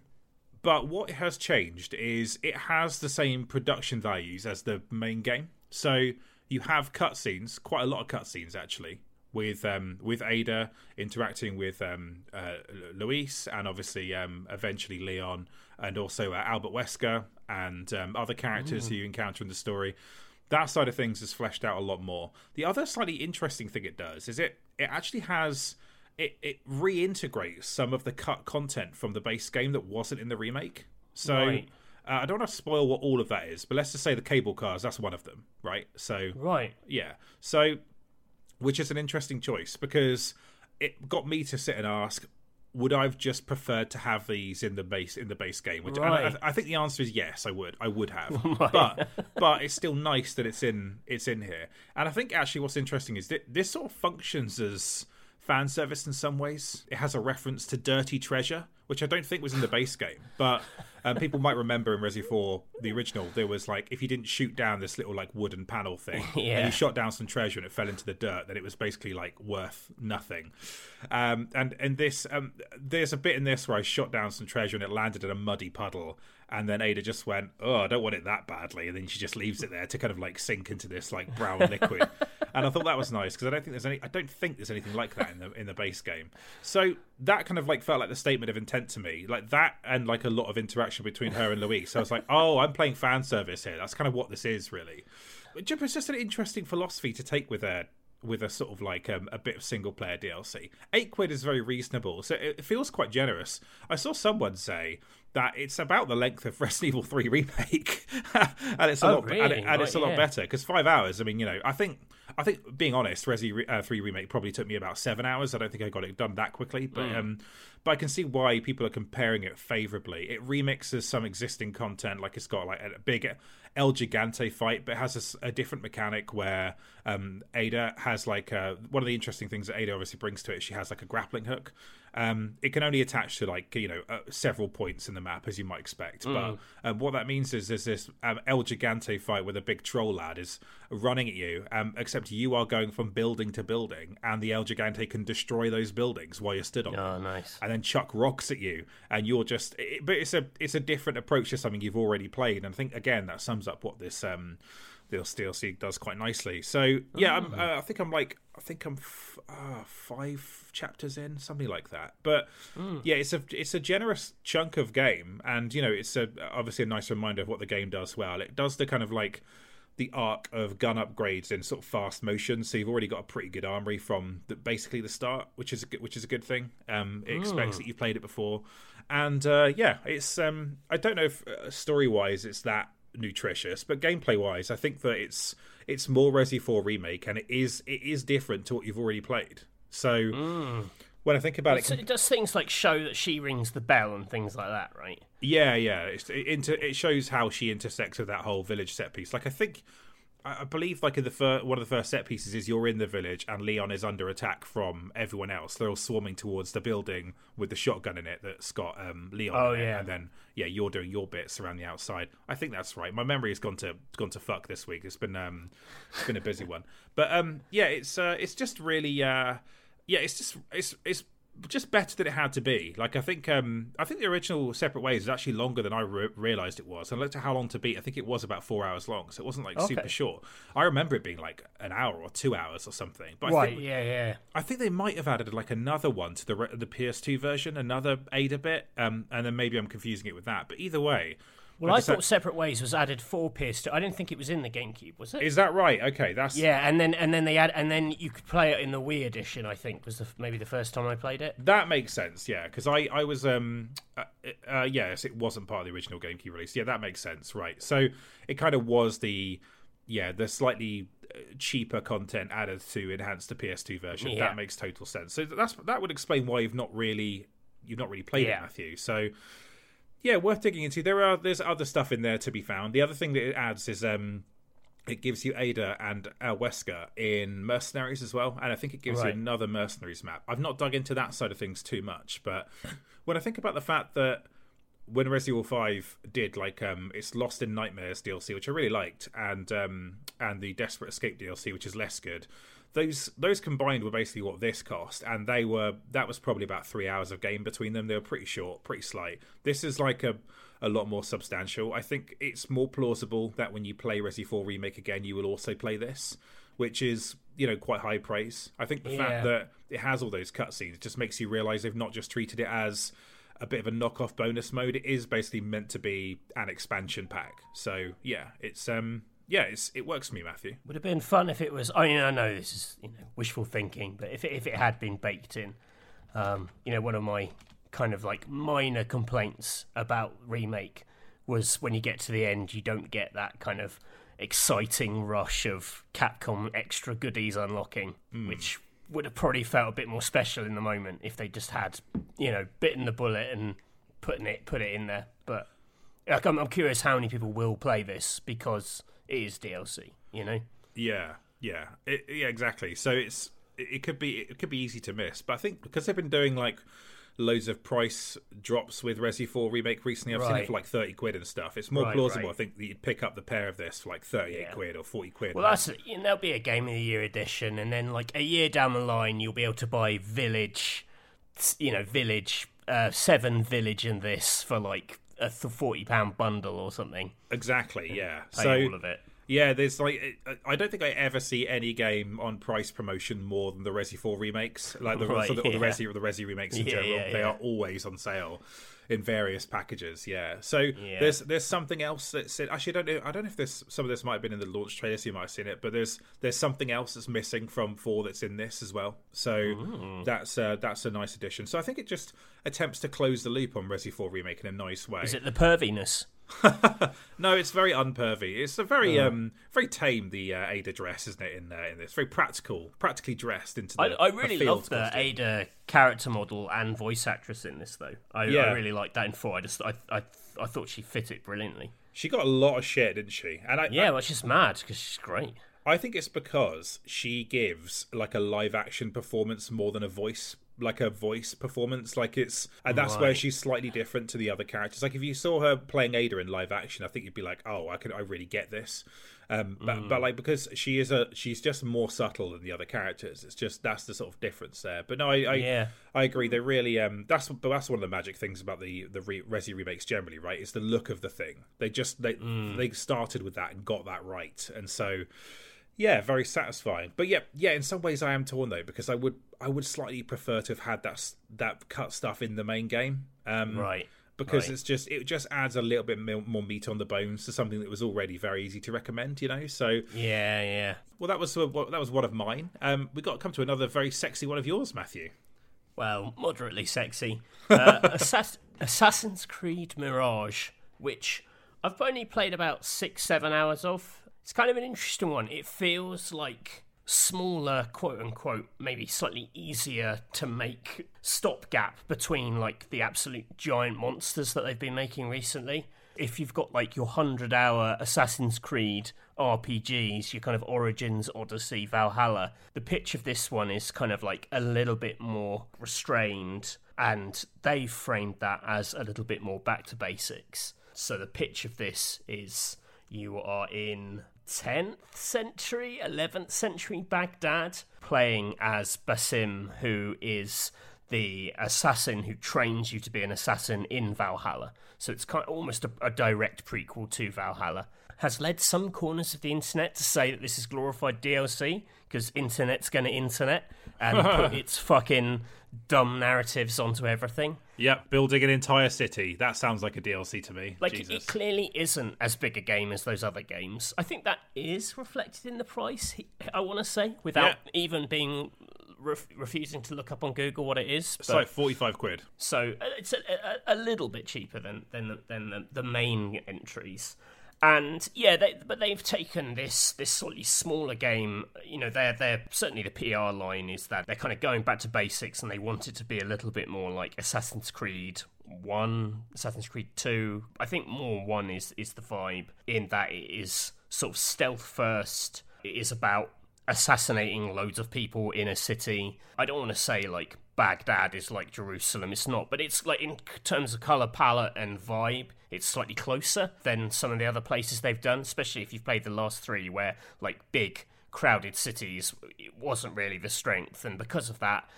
but what has changed is it has the same production values as the main game. So you have cutscenes, quite a lot of cutscenes actually, with um, with Ada interacting with um, uh, Luis and obviously um, eventually Leon and also uh, Albert Wesker and um, other characters who you encounter in the story. That side of things is fleshed out a lot more. The other slightly interesting thing it does is it it actually has it, it reintegrates some of the cut content from the base game that wasn't in the remake. So Right. uh, I don't want to spoil what all of that is, but let's just say the cable cars, that's one of them, right? So Right. yeah. So, which is an interesting choice because it got me to sit and ask, would I've just preferred to have these in the base in the base game? Which and I, I think the answer is yes, I would. I would have, but but it's still nice that it's in it's in here. And I think actually what's interesting is that this sort of functions as fan service in some ways. It has a reference to Dirty Treasure, which I don't think was in the base game, but um, people might remember in Resi 4, the original, there was like if you didn't shoot down this little like wooden panel thing, and Yeah. you shot down some treasure and it fell into the dirt, then it was basically like worth nothing. Um, and and this um, there's a bit in this where I shot down some treasure and it landed in a muddy puddle. And then Ada just went, "Oh, I don't want it that badly," and then she just leaves it there to kind of like sink into this like brown liquid. and I thought that was nice because I don't think there's any, I don't think there's anything like that in the in the base game. So that kind of like felt like the statement of intent to me, like that, and like a lot of interaction between her and Luis. So I was like, "Oh, I'm playing fan service here." That's kind of what this is, really. But It's just an interesting philosophy to take with a with a sort of like um, a bit of single player DLC. Eight quid is very reasonable, so it feels quite generous. I saw someone say that it's about the length of Resident Evil Three remake, and it's a Oh, lot and, it- really? and it's a lot yeah. better because five hours. I mean, you know, I think I think being honest, Resi uh, Three remake probably took me about seven hours. I don't think I got it done that quickly, but Mm. um, but I can see why people are comparing it favorably. It remixes some existing content, like it's got like a big El Gigante fight, but it has a different mechanic where um, Ada has like a, one of the interesting things that Ada obviously brings to it. She has like a grappling hook. Um, it can only attach to like you know uh, several points in the map, as you might expect. But um, what that means is there's this um, El Gigante fight where the big troll lad is running at you, um, you are going from building to building, and the El Gigante can destroy those buildings while you're stood on them Oh, nice. and then chuck rocks at you, and you're just. It, but it's a it's a different approach to something you've already played, and I think again that sums up what this um this DLC does quite nicely. So yeah, I'm, uh, I think I'm like I think I'm f- uh, five chapters in, something like that. But yeah, it's a it's a generous chunk of game, and you know it's a obviously a nice reminder of what the game does well. It does the kind of like the arc of gun upgrades in sort of fast motion. So you've already got a pretty good armory from the, basically the start, which is a, good- which is a good thing. Um, it expects that you've played it before, and uh, yeah, it's um, I don't know if uh, story wise it's that nutritious, but gameplay wise, I think that it's it's more Resi 4 remake, and it is it is different to what you've already played. So when I think about it, So it does things like show that she rings the bell and things like that, right? Yeah, yeah. It's, it, inter, it shows how she intersects with that whole village set piece. Like I think, I, believe, like in the fir- one of the first set pieces is you're in the village and Leon is under attack from everyone else. They're all swarming towards the building with the shotgun in it that's got um, Leon. Oh, in yeah. and then yeah, you're doing your bits around the outside. I think that's right. My memory has gone to gone to fuck this week. It's been um, it's been a busy one, but um, yeah, it's uh, it's just really uh, yeah, it's just it's it's just better than it had to be. Like I think, um, I think the original Separate Ways is actually longer than I re- realized it was. And I looked at how long to beat. I think it was about four hours long, so it wasn't like super short. I remember it being like an hour or two hours or something. But I Right, think, yeah, yeah. I think they might have added like another one to the re- the PS2 version, another Ada bit, um, and then maybe I'm confusing it with that. But either way, Well, I I thought Separate Ways was added for PS2. I didn't think it was in the GameCube, was it? is that right? Okay, that's yeah, and then and then they add and then you could play it in the Wii edition. I think was the, maybe the first time I played it. That makes sense, yeah, because I I was um uh, uh, yes, it wasn't part of the original GameCube release. Yeah, that makes sense, right? So it kind of was the yeah the slightly uh, cheaper content added to enhance the PS2 version. Yeah. That makes total sense. So that's that would explain why you've not really you've not really played Yeah. it, Matthew. So yeah, worth digging into. There are there's other stuff in there to be found. The other thing that it adds is um it gives you Ada and uh, Wesker in Mercenaries as well, and I think it gives Right. you another Mercenaries map. I've not dug into that side of things too much, but when I think about the fact that when Resident Evil Five did like um its Lost in Nightmares DLC, which I really liked, and um and the Desperate Escape DLC, which is less good. Those those combined were basically what this cost, and they were that was probably about three hours of game between them. They were pretty short, pretty slight. This is like a a lot more substantial. I think it's more plausible that when you play Resi 4 Remake again, you will also play this, which is you know quite high praise. I think the Yeah. fact that it has all those cutscenes just makes you realize they've not just treated it as a bit of a knockoff bonus mode. It is basically meant to be an expansion pack. So yeah, it's um yeah, it's it works for me, Matthew. Would have been fun if it was. I mean, I know this is you know wishful thinking, but if it, if it had been baked in, um, you know, one of my kind of like minor complaints about remake was when you get to the end, you don't get that kind of exciting rush of Capcom extra goodies unlocking, which would have probably felt a bit more special in the moment if they just had you know bitten the bullet and putting it put it in there. But like, I'm, I'm curious how many people will play this because it is DLC, you know. Yeah, yeah, it, yeah, exactly. So it's it, could be it could be easy to miss, but I think because they've been doing like loads of price drops with Resi 4 remake recently, I've seen it for like thirty quid and stuff. It's more Right, plausible, right. I think, that you'd pick up the pair of this for like thirty eight Yeah. quid or forty quid. Well, that's you know, there'll be a game of the year edition, and then like a year down the line, you'll be able to buy Village, you know, Village, uh, Seven Village, and this for like a forty pound bundle or something. exactly, yeah. Pay So all of it. Yeah, there's like I don't think I ever see any game on price promotion more than the Resi 4 remakes, like the, Right, so the, or the yeah. Resi or the Resi remakes in Yeah, general. yeah, They are always on sale in various packages. Yeah, so there's there's something else that's in, actually I don't know I don't know if this some of this might have been in the launch trailer, so you might have seen it, but there's there's something else that's missing from four that's in this as well. So that's uh, that's a nice addition. So I think it just attempts to close the loop on Resi 4 remake in a nice way. Is it the perviness? No, it's very unpervy. It's a very um very tame the uh, Ada dress, isn't it? In uh, in this very practical, practically dressed into. The, I really field love the costume. Ada character model and voice actress in this, though. I, Yeah. I really like that in four. I just I, I I thought she fit it brilliantly. She got a lot of shit, didn't she? And I, Yeah, well, she's mad because she's great. I, I think it's because she gives like a live action performance more than a voice like a voice performance. Like it's and that's where she's slightly different to the other characters. Like if you saw her playing Ada in live action, I think you'd be like, oh, I can I really get this. Um, but Mm. but like because she is a she's just more subtle than the other characters. It's just that's the sort of difference there. But no, I I, Yeah. I agree. They really um that's but that's one of the magic things about the the Re- Resi remakes generally, right? Is the look of the thing. They just they Mm. they started with that and got that right, and so yeah, very satisfying. But yeah, yeah. In some ways, I am torn though because I would I would slightly prefer to have had that that cut stuff in the main game. Um, Right. because right. it's just it just adds a little bit more meat on the bones to something that was already very easy to recommend you know so Yeah, yeah. well that was that was one of mine um we got to come to another very sexy one of yours matthew Well, moderately sexy. Uh, Assass- Assassin's Creed Mirage, which I've only played about six, seven hours of. It's kind of an interesting one. It feels like smaller, quote unquote, maybe slightly easier to make stopgap between like the absolute giant monsters that they've been making recently. If you've got like your 100 hour Assassin's Creed RPGs, your kind of Origins, Odyssey, Valhalla, the pitch of this one is kind of like a little bit more restrained, and they've framed that as a little bit more back to basics. So the pitch of this is you are in 10th century, 11th century Baghdad, playing as Basim, who is the assassin who trains you to be an assassin in Valhalla. So it's kind of almost a, a direct prequel to Valhalla. Has led some corners of the internet to say that this is glorified DLC because internet's going to internet and put its fucking dumb narratives onto everything. yep building an entire city that sounds like a dlc to me Like jesus it clearly isn't as big a game as those other games. I think that is reflected in the price. I want to say without even being ref- refusing to look up on Google what it is. it's but- like 45 quid so uh, it's a, a, a little bit cheaper than than the, than the, the main entries. And yeah, they, but they've taken this this slightly smaller game. You know, they're they're certainly the PR line is that they're kind of going back to basics, and they want it to be a little bit more like Assassin's Creed One, Assassin's Creed Two. I think more One is is the vibe in that it is sort of stealth first. It is about assassinating loads of people in a city. I don't want to say like Baghdad is like Jerusalem. It's not, but it's like in terms of color palette and vibe, it's slightly closer than some of the other places they've done. Especially if you've played the last three, where like big crowded cities it wasn't really the strength, and because of that.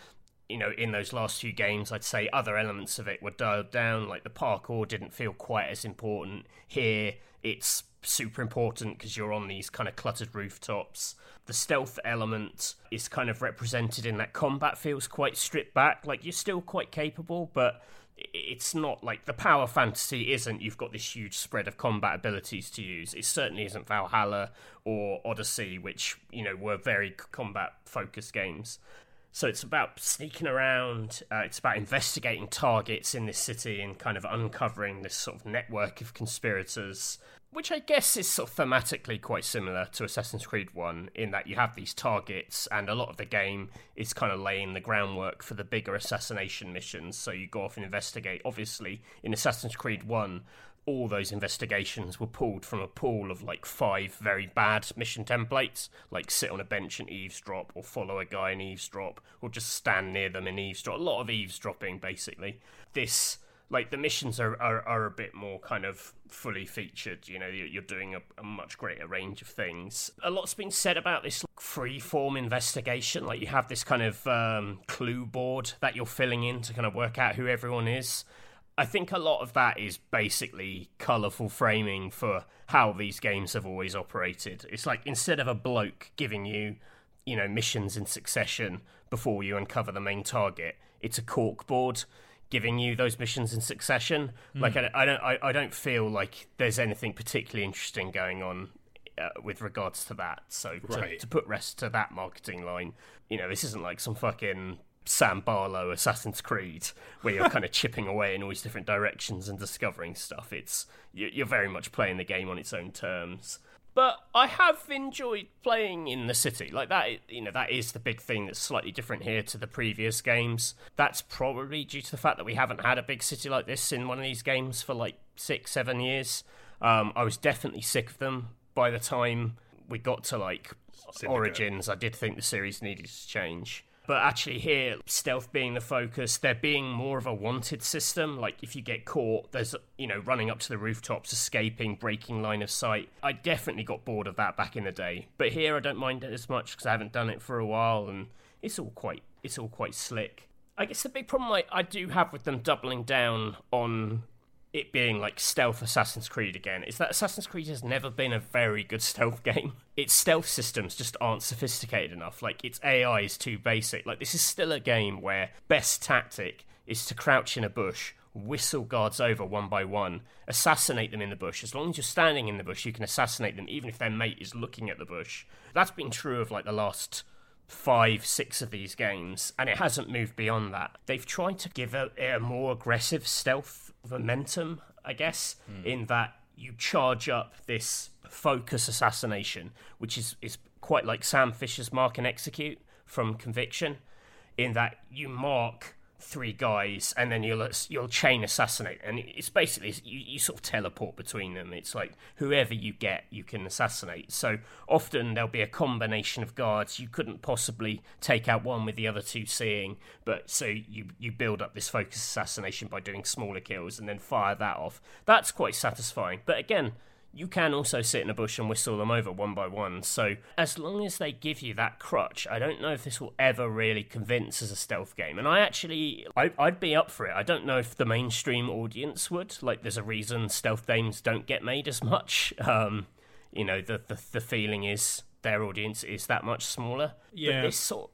You know, in those last few games, I'd say other elements of it were dialed down. Like the parkour didn't feel quite as important. Here, it's super important because you're on these kind of cluttered rooftops. The stealth element is kind of represented in that combat feels quite stripped back. Like you're still quite capable, but it's not like the power fantasy isn't you've got this huge spread of combat abilities to use. It certainly isn't Valhalla or Odyssey, which, you know, were very combat focused games. So it's about sneaking around. Uh, it's about investigating targets in this city and kind of uncovering this sort of network of conspirators, which I guess is sort of thematically quite similar to Assassin's Creed One in that you have these targets, and a lot of the game is kind of laying the groundwork for the bigger assassination missions. So you go off and investigate. Obviously, in Assassin's Creed One, all those investigations were pulled from a pool of like five very bad mission templates, like sit on a bench and eavesdrop, or follow a guy and eavesdrop, or just stand near them and eavesdrop. A lot of eavesdropping, basically. This, like, the missions are, are, are a bit more kind of fully featured. You know, you're doing a, a much greater range of things. A lot's been said about this like, free form investigation. Like, you have this kind of um, clue board that you're filling in to kind of work out who everyone is. I think a lot of that is basically colourful framing for how these games have always operated. It's like instead of a bloke giving you, you know, missions in succession before you uncover the main target, it's a cork board giving you those missions in succession. Like I, I don't, I, I don't feel like there's anything particularly interesting going on uh, with regards to that. So to, Right. to put rest to that marketing line, you know, this isn't like some fucking Sam Barlow Assassin's Creed where you're kind of chipping away in all these different directions and discovering stuff. It's you're very much playing the game on its own terms. But I have enjoyed playing in the city. Like that, you know, that is the big thing that's slightly different here to the previous games. That's probably due to the fact that we haven't had a big city like this in one of these games for like six, seven years. Um, I was definitely sick of them by the time we got to like Syndicate. Origins. I did think the series needed to change. But actually, here, stealth being the focus, there being more of a wanted system. Like, if you get caught, there's, you know, running up to the rooftops, escaping, breaking line of sight. I definitely got bored of that back in the day. But here, I don't mind it as much because I haven't done it for a while and it's all quite, it's all quite slick. I guess the big problem I, I do have with them doubling down on it being like stealth Assassin's Creed again is that Assassin's Creed has never been a very good stealth game. Its stealth systems just aren't sophisticated enough. Like its AI is too basic. Like this is still a game where best tactic is to crouch in a bush, whistle guards over one by one, assassinate them in the bush. As long as you're standing in the bush, you can assassinate them even if their mate is looking at the bush. That's been true of like the last five, six of these games, and it hasn't moved beyond that. They've tried to give a, a more aggressive stealth momentum, I guess, mm. in that you charge up this focus assassination, which is, is quite like Sam Fisher's mark and execute from Conviction, in that you mark three guys and then you'll uh, you'll chain assassinate and it's basically you, you sort of teleport between them. It's like whoever you get you can assassinate. So often there'll be a combination of guards. You couldn't possibly take out one with the other two seeing but so you you build up this focus assassination by doing smaller kills and then fire that off. That's quite satisfying. But again you can also sit in a bush and whistle them over one by one. So as long as they give you that crutch, I don't know if this will ever really convince as a stealth game. And I actually, I, would be up for it. I don't know if the mainstream audience would. Like, there's a reason stealth games don't get made as much. Um, you know, the, the the feeling is their audience is that much smaller. Yeah. But this sort,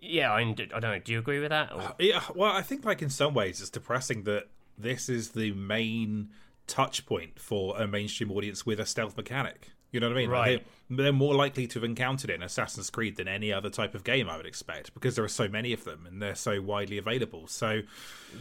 yeah, I, I don't know. Do you agree with that? Or? Yeah. Well, I think like in some ways it's depressing that this is the main touch point for a mainstream audience with a stealth mechanic. You know what I mean? Right. Like they, they're more likely to have encountered it in Assassin's Creed than any other type of game, I would expect, because there are so many of them and they're so widely available. So,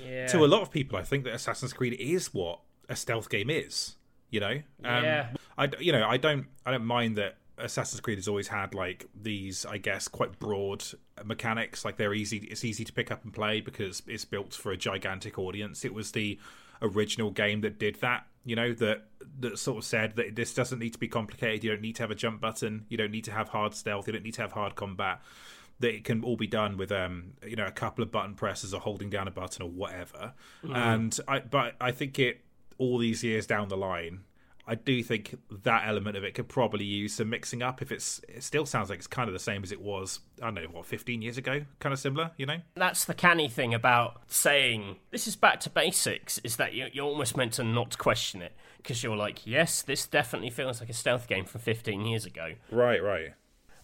yeah. to a lot of people, I think that Assassin's Creed is what a stealth game is. You know, um, yeah. I you know I don't I don't mind that Assassin's Creed has always had like these, I guess, quite broad mechanics. Like they're easy, it's easy to pick up and play because it's built for a gigantic audience. It was the original game that did that. You know that that sort of said that this doesn't need to be complicated. You don't need to have a jump button. You don't need to have hard stealth. You don't need to have hard combat. That it can all be done with um you know a couple of button presses or holding down a button or whatever. Mm. And I but I think it all these years down the line I do think that element of it could probably use some mixing up. If it's, it still sounds like it's kind of the same as it was. I don't know what, 15 years ago, kind of similar. You know, that's the canny thing about saying this is back to basics. Is that you're almost meant to not question it because you're like, yes, this definitely feels like a stealth game from 15 years ago. Right, right.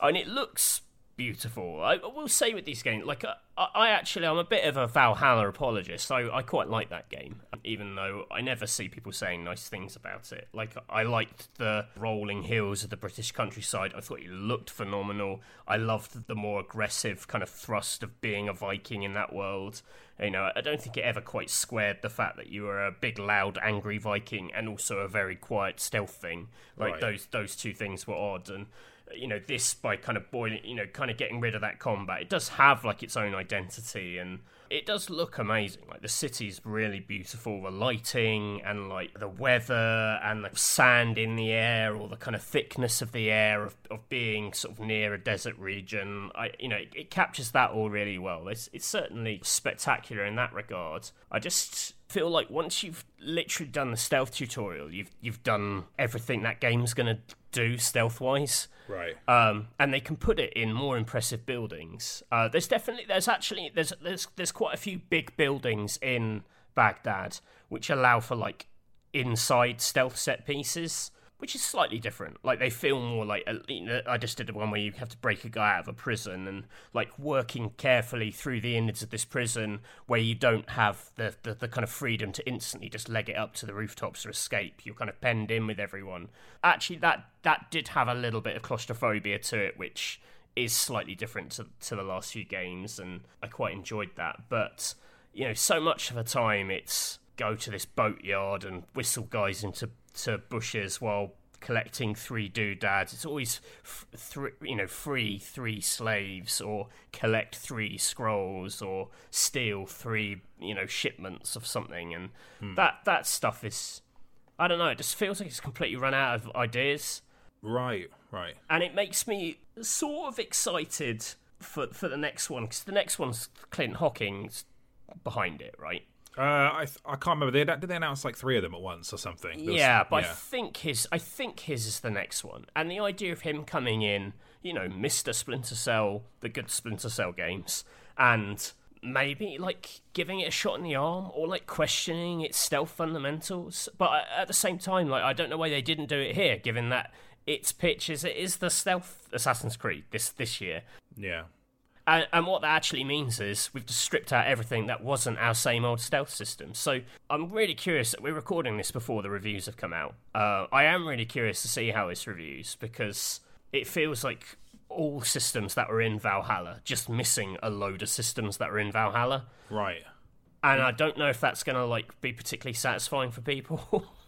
And it looks beautiful. I will say with these games, like uh, I, I actually, I'm a bit of a Valhalla apologist. So I quite like that game, even though I never see people saying nice things about it. Like I liked the rolling hills of the British countryside. I thought it looked phenomenal. I loved the more aggressive kind of thrust of being a Viking in that world. You know, I don't think it ever quite squared the fact that you were a big, loud, angry Viking and also a very quiet stealth thing. Like right. those those two things were odd and you know this by kind of boiling you know kind of getting rid of that combat. It does have like its own identity and it does look amazing. Like the city's really beautiful. The lighting and like the weather and the sand in the air or the kind of thickness of the air of, of being sort of near a desert region. I you know it, it captures that all really well. It's, it's certainly spectacular in that regard. I just feel like once you've literally done the stealth tutorial, you've you've done everything that game's gonna do stealth wise. Right. Um, and they can put it in more impressive buildings. Uh, there's definitely there's actually there's there's there's quite a few big buildings in Baghdad which allow for like inside stealth set pieces which is slightly different. Like they feel more like uh, I just did the one where you have to break a guy out of a prison and like working carefully through the innards of this prison where you don't have the, the, the kind of freedom to instantly just leg it up to the rooftops or escape. You're kind of penned in with everyone. Actually, that that did have a little bit of claustrophobia to it, which is slightly different to to the last few games, and I quite enjoyed that. But you know, so much of the time it's go to this boatyard and whistle guys into to bushes while collecting three doodads. It's always f- th- you know free three slaves or collect three scrolls or steal three you know shipments of something, and hmm. that that stuff is I don't know. It just feels like it's completely run out of ideas. Right, right. And it makes me sort of excited for for the next one because the next one's Clint Hocking behind it, right? Uh, I th- I can't remember. They, did they announce like three of them at once or something? There was- yeah, but I think his I think his is the next one, and the idea of him coming in, you know, Mister Splinter Cell, the good Splinter Cell games, and maybe like giving it a shot in the arm or like questioning its stealth fundamentals. But at the same time, like I don't know why they didn't do it here, given that its pitch is it is the stealth Assassin's Creed this this year. yeah. And, and what that actually means is we've just stripped out everything that wasn't our same old stealth system. So I'm really curious that we're recording this before the reviews have come out. Uh, I am really curious to see how this reviews because it feels like all systems that were in Valhalla, just missing a load of systems that were in Valhalla. Right. And I don't know if that's going to like be particularly satisfying for people.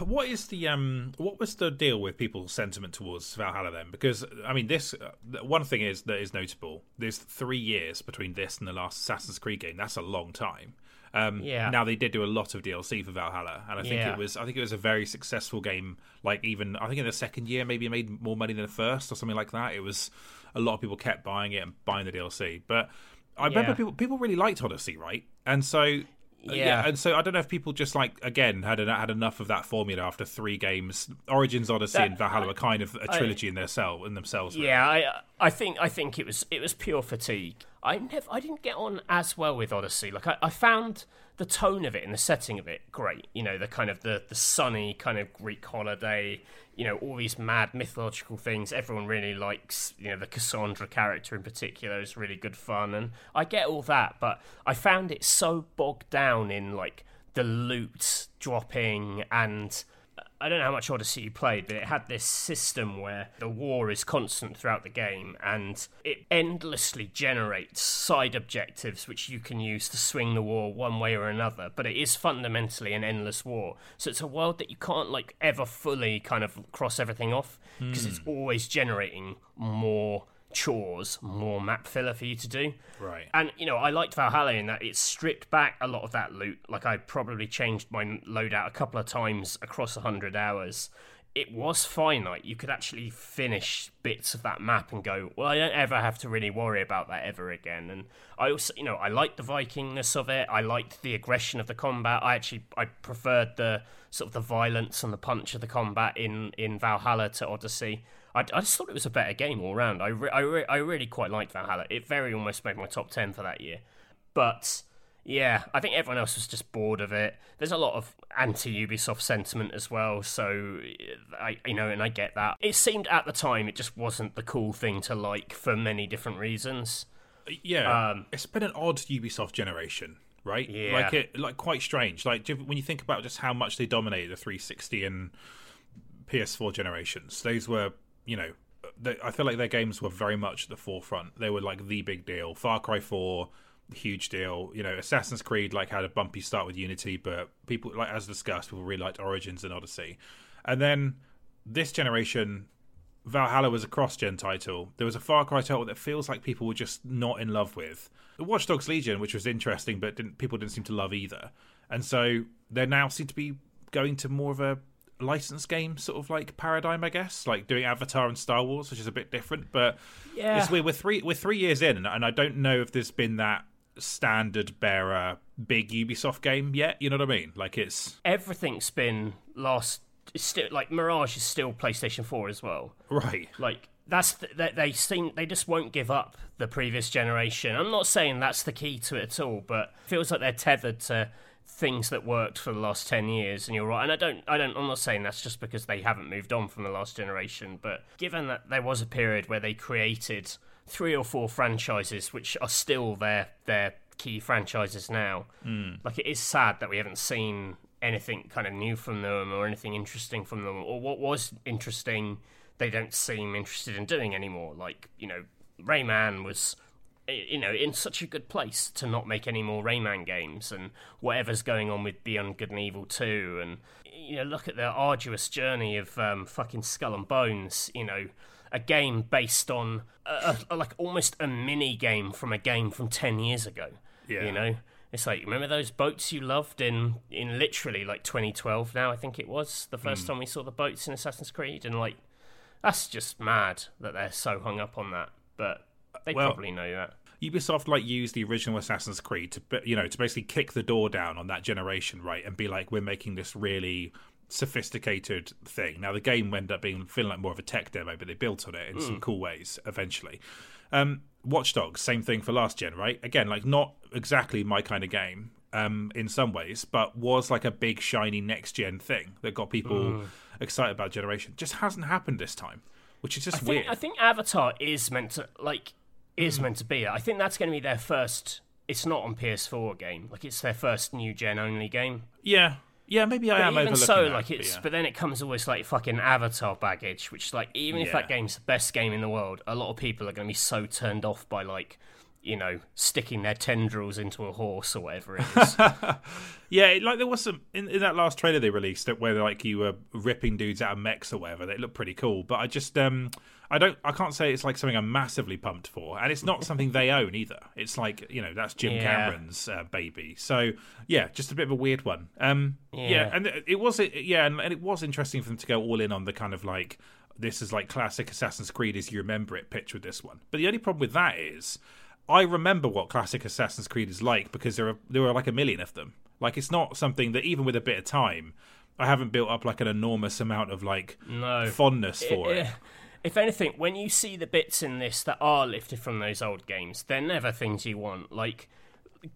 What is the um? What was the deal with people's sentiment towards Valhalla then? Because I mean, this uh, one thing is that is notable. There's three years between this and the last Assassin's Creed game. That's a long time. Um, Yeah. Now they did do a lot of DLC for Valhalla, and I think Yeah. it was I think it was a very successful game. Like even I think in the second year, maybe it made more money than the first or something like that. It was a lot of people kept buying it and buying the DLC. But I remember Yeah. people people really liked Odyssey, right? And so uh, Yeah. and so I don't know if people just like again had had enough of that formula after three games. Origins, Odyssey, That- and Valhalla were kind of a trilogy in their cell in themselves. really. Yeah, I I think I think it was it was pure fatigue. I never I didn't get on as well with Odyssey. Like I, I found the tone of it and the setting of it great. You know, the kind of the the sunny kind of Greek holiday. You know, all these mad mythological things. Everyone really likes. You know, the Cassandra character in particular is really good fun, and I get all that. But I found it so bogged down in like the loot dropping and I don't know how much Odyssey you played, but it had this system where the war is constant throughout the game and it endlessly generates side objectives which you can use to swing the war one way or another. But it is fundamentally an endless war. So it's a world that you can't like ever fully kind of cross everything off because it's hmm. always generating more chores, more map filler for you to do. Right. And you know, I liked Valhalla in that it stripped back a lot of that loot. Like I probably changed my loadout a couple of times across hundred hours. It was finite. You could actually finish bits of that map and go, well, I don't ever have to really worry about that ever again. And I also, you know, I liked the Vikingness of it. I liked the aggression of the combat. I actually, I preferred the sort of the violence and the punch of the combat in in Valhalla to Odyssey. I, I just thought it was a better game all round. I, re- I, re- I really quite liked Valhalla. It very almost made my top 10 for that year. But yeah, I think everyone else was just bored of it. There's a lot of anti Ubisoft sentiment as well, so I you know, and I get that. It seemed at the time it just wasn't the cool thing to like for many different reasons. Yeah, Um, it's been an odd Ubisoft generation, right? Yeah. like it, like quite strange. Like when you think about just how much they dominated the 360 and PS4 generations, those were, you know, they, I feel like their games were very much at the forefront. They were like the big deal. Far Cry 4, huge deal. You know, Assassin's Creed like had a bumpy start with Unity, but people like as discussed, people really liked Origins and Odyssey, and then this generation Valhalla was a cross-gen title. There was a Far Cry title that feels like people were just not in love with. The Watch Dogs Legion, which was interesting, but didn't, people didn't seem to love either. And so they now seem to be going to more of a license game sort of like paradigm, I guess, like doing Avatar and Star Wars, which is a bit different. But Yeah. weird. We're three we're three years in, and I don't know if there's been that standard bearer big Ubisoft game yet. You know what I mean? Like it's Everything's been last. Still like Mirage is still PlayStation 4 as well. right. like that's th- they, they seem they just won't give up the previous generation. I'm not saying that's the key to it at all, but it feels like they're tethered to things that worked for the last 10 years and you're right and I don't I don't I'm not saying that's just because they haven't moved on from the last generation but given that there was a period where they created three or four franchises which are still their their key franchises now. Like it is sad that we haven't seen anything kind of new from them or anything interesting from them or what was interesting they don't seem interested in doing anymore. Like you know Rayman was you know in such a good place to not make any more Rayman games and whatever's going on with Beyond Good and Evil 2 and you know look at the arduous journey of um, fucking Skull and Bones you know a game based on a, a, like almost a mini game from a game from 10 years ago Yeah. you know it's like remember those boats you loved in in literally like 2012 now I think it was the first hmm. time we saw the boats in Assassin's Creed and like that's just mad that they're so hung up on that but they Well- probably know that. Ubisoft like used the original Assassin's Creed to you know to basically kick the door down on that generation, right, and be like, we're making this really sophisticated thing. Now the game ended up being feeling like more of a tech demo, but they built on it in some cool ways eventually. Um, Watch Dogs, same thing for last gen, right? Again, like not exactly my kind of game um, in some ways, but was like a big shiny next gen thing that got people excited about generation. Just hasn't happened this time, which is just I think, weird. I think Avatar is meant to like is Hmm. meant to be. I think that's going to be their first. It's not on PS4 game. Like it's their first new gen only game. yeah, yeah, maybe I But am even so, that, like but it's. yeah. But then it comes always like fucking Avatar baggage, which like even if Yeah. that game's the best game in the world, a lot of people are going to be so turned off by like. You know, sticking their tendrils into a horse or whatever it is. Yeah, like there was some in, in that last trailer they released that where like you were ripping dudes out of mechs or whatever. They looked pretty cool, but I just um I don't I can't say it's like something I'm massively pumped for, and it's not something they own either. It's like you know that's Jim Yeah. Cameron's uh, baby. So yeah, just a bit of a weird one. Um yeah, Yeah. and it, it was yeah, and, and it was interesting for them to go all in on the kind of like this is like classic Assassin's Creed as you remember it pitch with this one. But the only problem with that is I remember what classic Assassin's Creed is like because there are there were like a million of them. Like it's not something that even with a bit of time, I haven't built up like an enormous amount of like No. fondness for it. Eh, If anything, when you see the bits in this that are lifted from those old games, they're never things you want. Like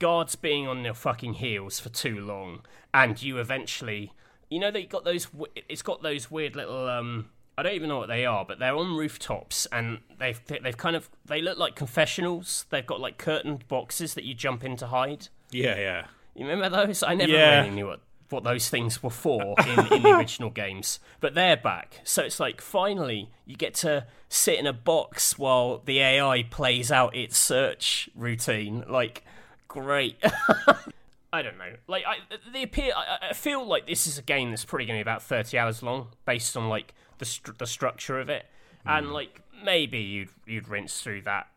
guards being on their fucking heels for too long, and you eventually, you know, they got those. It's got those weird little. um I don't even know what they are, but they're on rooftops, and they've they've kind of they look like confessionals. They've got like curtained boxes that you jump in to hide. Yeah, yeah. You remember those? I never Yeah. really knew what, what those things were for in, in the original games, but they're back. So it's like finally you get to sit in a box while the AI plays out its search routine. Like, great. I don't know. Like, I, the appeal. I, I feel like this is a game that's probably going to be about thirty hours long, based on like the stru- the structure of it, and like maybe you'd you'd rinse through that.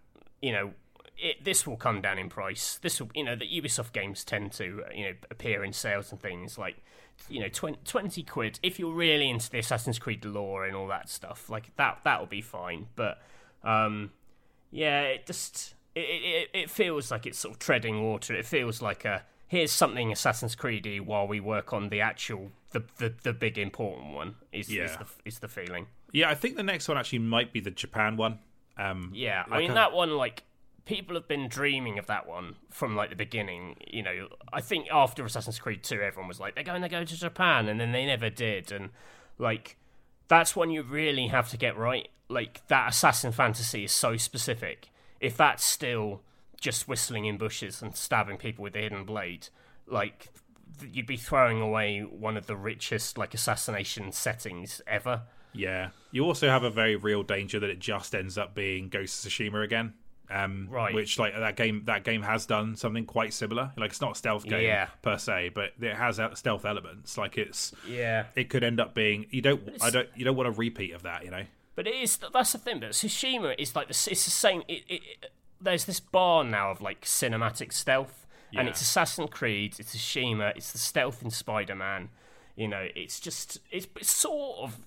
You know, it, this will come down in price. This will, you know, the Ubisoft games tend to, you know, appear in sales and things like, you know, 20, 20 quid. If you're really into the Assassin's Creed lore and all that stuff, like that, that'll be fine. But, um, yeah, it just, it, it, it feels like it's sort of treading water. It feels like a, here's something Assassin's Creedy while we work on the actual, the, the, the big important one is, is, the, is the feeling. Yeah, I think the next one actually might be the Japan one. Um Yeah, I mean a- that one like people have been dreaming of that one from like the beginning. You know, I think after Assassin's Creed 2 everyone was like they're going to go to Japan and then they never did and like that's one you really have to get right. Like that assassin fantasy is so specific. If that's still just whistling in bushes and stabbing people with the hidden blade, like you'd be throwing away one of the richest like assassination settings ever. Yeah. You also have a very real danger that it just ends up being Ghost of Tsushima again. Um, Right. Which like that game that game has done something quite similar. Like it's not a stealth game Yeah. per se, but it has stealth elements. Like it's Yeah. it could end up being you don't I don't you don't want a repeat of that, you know. But it is that's the thing. But Tsushima is like the it's the same. It, it- there's this bar now of like cinematic stealth, and it's Assassin's Creed, it's Tsushima, it's the stealth in Spider Man. You know, it's just it's, it's sort of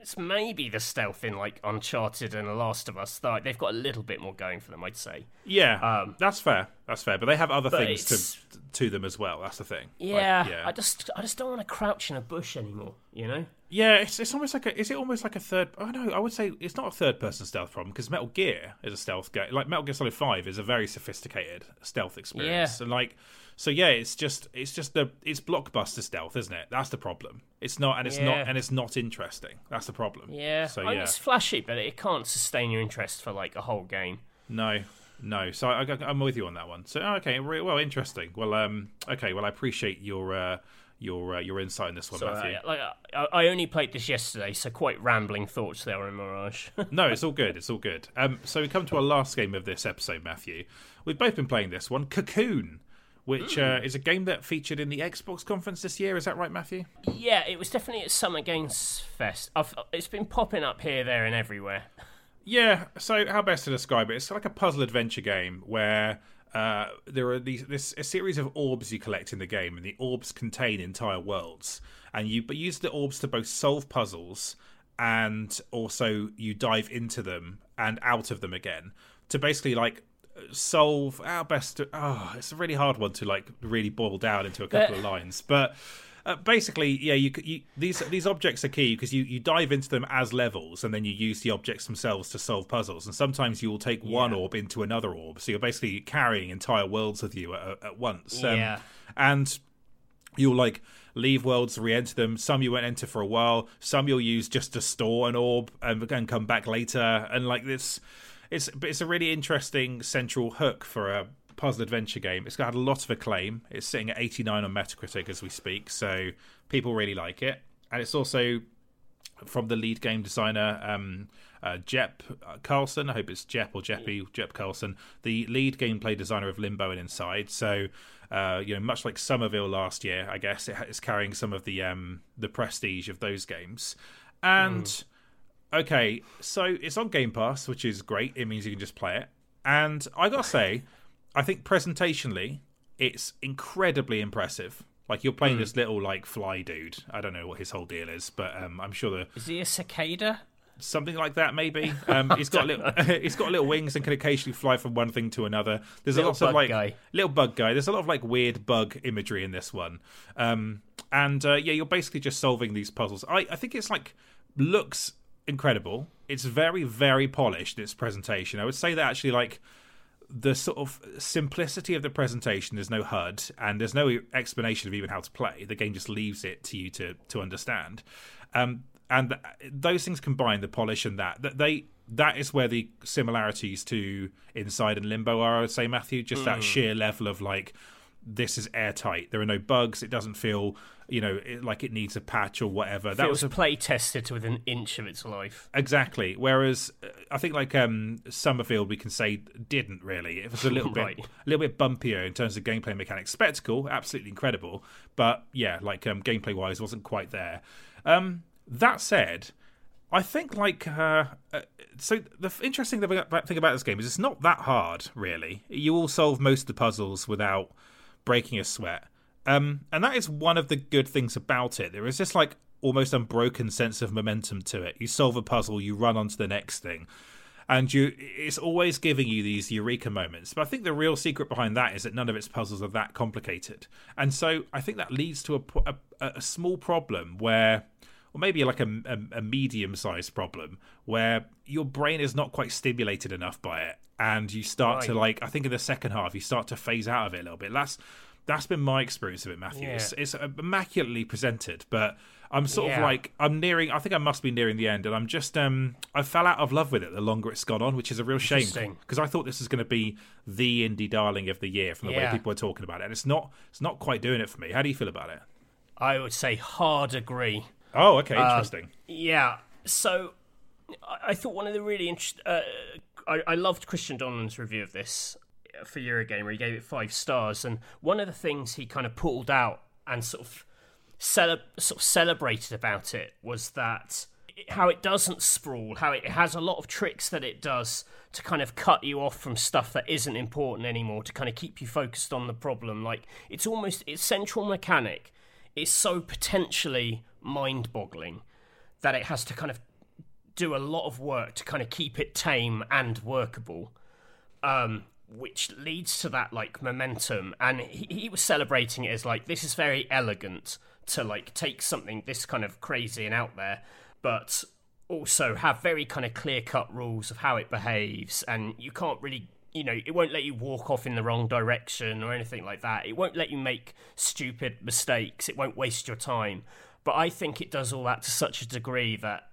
it's maybe the stealth in like Uncharted and The Last of Us. Like they've got a little bit more going for them, I'd say. Yeah, Um, that's fair. That's fair. But they have other things to to them as well. That's the thing. Like, Yeah, yeah. I just I just don't want to crouch in a bush anymore. You know. Yeah, it's, it's almost like a. Is it almost like a third? Oh no, I would say it's not a third-person stealth problem because Metal Gear is a stealth game. Like Metal Gear Solid Five is a very sophisticated stealth experience. Yeah. And like, so yeah, it's just it's just the it's blockbuster stealth, isn't it? That's the problem. It's not, and it's not, and it's not interesting. That's the problem. Yeah. So yeah, it's flashy, but it can't sustain your interest for like a whole game. no, no. So I, I, I'm with you on that one. So okay, re- well, interesting. Well, um, okay. Well, I appreciate your uh, your uh, your insight in this one, So, Matthew. uh, like, I, I only played this yesterday, so quite rambling thoughts there on Mirage. No, it's all good. It's all good. Um, so we come to our last game of this episode, Matthew. We've both been playing this one, Cocoon, which uh, is a game that featured in the Xbox conference this year. Is that right, Matthew? yeah, it was definitely at Summer Games Fest. I've, it's been popping up here, there, and everywhere. Yeah. So how best to describe it? It's like a puzzle adventure game where uh, there are these this a series of orbs you collect in the game, and the orbs contain entire worlds, and you but use the orbs to both solve puzzles and also you dive into them and out of them again. to basically like solve our best. Oh, it's a really hard one to like really boil down into a couple of lines, but. Uh, basically, yeah, you, you, these these objects are key because you, you dive into them as levels, and then you use the objects themselves to solve puzzles. And sometimes you will take yeah. one orb into another orb, so you're basically carrying entire worlds with you at, at once. Um, yeah, and you'll like leave worlds, re-enter them. Some you won't enter for a while. Some you'll use just to store an orb and, and come back later. And like this, it's it's a really interesting central hook for a puzzle adventure game. It's got a lot of acclaim. It's sitting at 89 on Metacritic as we speak, so people really like it. And it's also from the lead game designer um, uh, Jep Carlsen. I hope it's Jep or Jeppe Jep Carlsen, the lead gameplay designer of Limbo and Inside. So, uh, you know, much like Somerville last year, I guess it is carrying some of the um, the prestige of those games. And mm. Okay, so it's on Game Pass, which is great. It means you can just play it. And I gotta say, I think presentationally, it's incredibly impressive. Like you're playing mm. this little like fly dude. I don't know what his whole deal is, but um, I'm sure the is he a cicada? Something like that, maybe. Um, he's got little, he's got little wings and can occasionally fly from one thing to another. There's little a lot of like guy. little bug guy. There's a lot of like weird bug imagery in this one, um, and uh, yeah, you're basically just solving these puzzles. I, I think it's like looks incredible. It's very very polished. in Its presentation. I would say that actually like the sort of simplicity of the presentation there's no hud and there's no explanation of even how to play the game just leaves it to you to to understand um, and th- those things combine the polish and that that they that is where the similarities to inside and limbo are i would say matthew just mm. that sheer level of like this is airtight there are no bugs it doesn't feel you know, it, like it needs a patch or whatever. That was a, play tested to within an inch of its life. Exactly. Whereas uh, I think like um, Somerville, we can say didn't really. It was a little right. bit, a little bit bumpier in terms of gameplay mechanics. Spectacle, absolutely incredible, but yeah, like um, gameplay wise, wasn't quite there. Um, that said. I think like uh, uh, so. The interesting thing about this game is it's not that hard, really. You will solve most of the puzzles without breaking a sweat. Um, and that is one of the good things about it. There is this like almost unbroken sense of momentum to it. You solve a puzzle, you run on to the next thing. And you it's always giving you these eureka moments. But I think the real secret behind that is that none of its puzzles are that complicated. And so I think that leads to a, a, a small problem where or maybe like a, a, a medium sized problem where your brain is not quite stimulated enough by it and you start right. to like i think in the second half you start to phase out of it a little bit that's that's been my experience of it, Matthew. Yeah. It's, it's, immaculately presented, but I'm sort yeah. of like I'm nearing. I think I must be nearing the end, and I'm just um I fell out of love with it the longer it's gone on, which is a real shame because I thought this was going to be the indie darling of the year from the yeah. way people are talking about it, and it's not. It's not quite doing it for me. How do you feel about it? I would say hard agree. Oh, okay, uh, interesting. Uh, yeah, so I, thought one of the really interesting. Uh, I, I loved Christian Donlan's review of this for Eurogamer. He gave it five stars, and one of the things he kind of pulled out and sort of sort of celebrated about it was that how it doesn't sprawl, how it has a lot of tricks that it does to kind of cut you off from stuff that isn't important anymore, to kind of keep you focused on the problem. Like it's almost its central mechanic is so potentially mind-boggling that it has to kind of do a lot of work to kind of keep it tame and workable. Um, which leads to that like momentum. And he, he was celebrating it as like this is very elegant to like take something this kind of crazy and out there but also have very kind of clear cut rules of how it behaves. And you can't really you know it won't let you walk off in the wrong direction or anything like that. It won't let you make stupid mistakes. It won't waste your time. But i think it does all that to such a degree that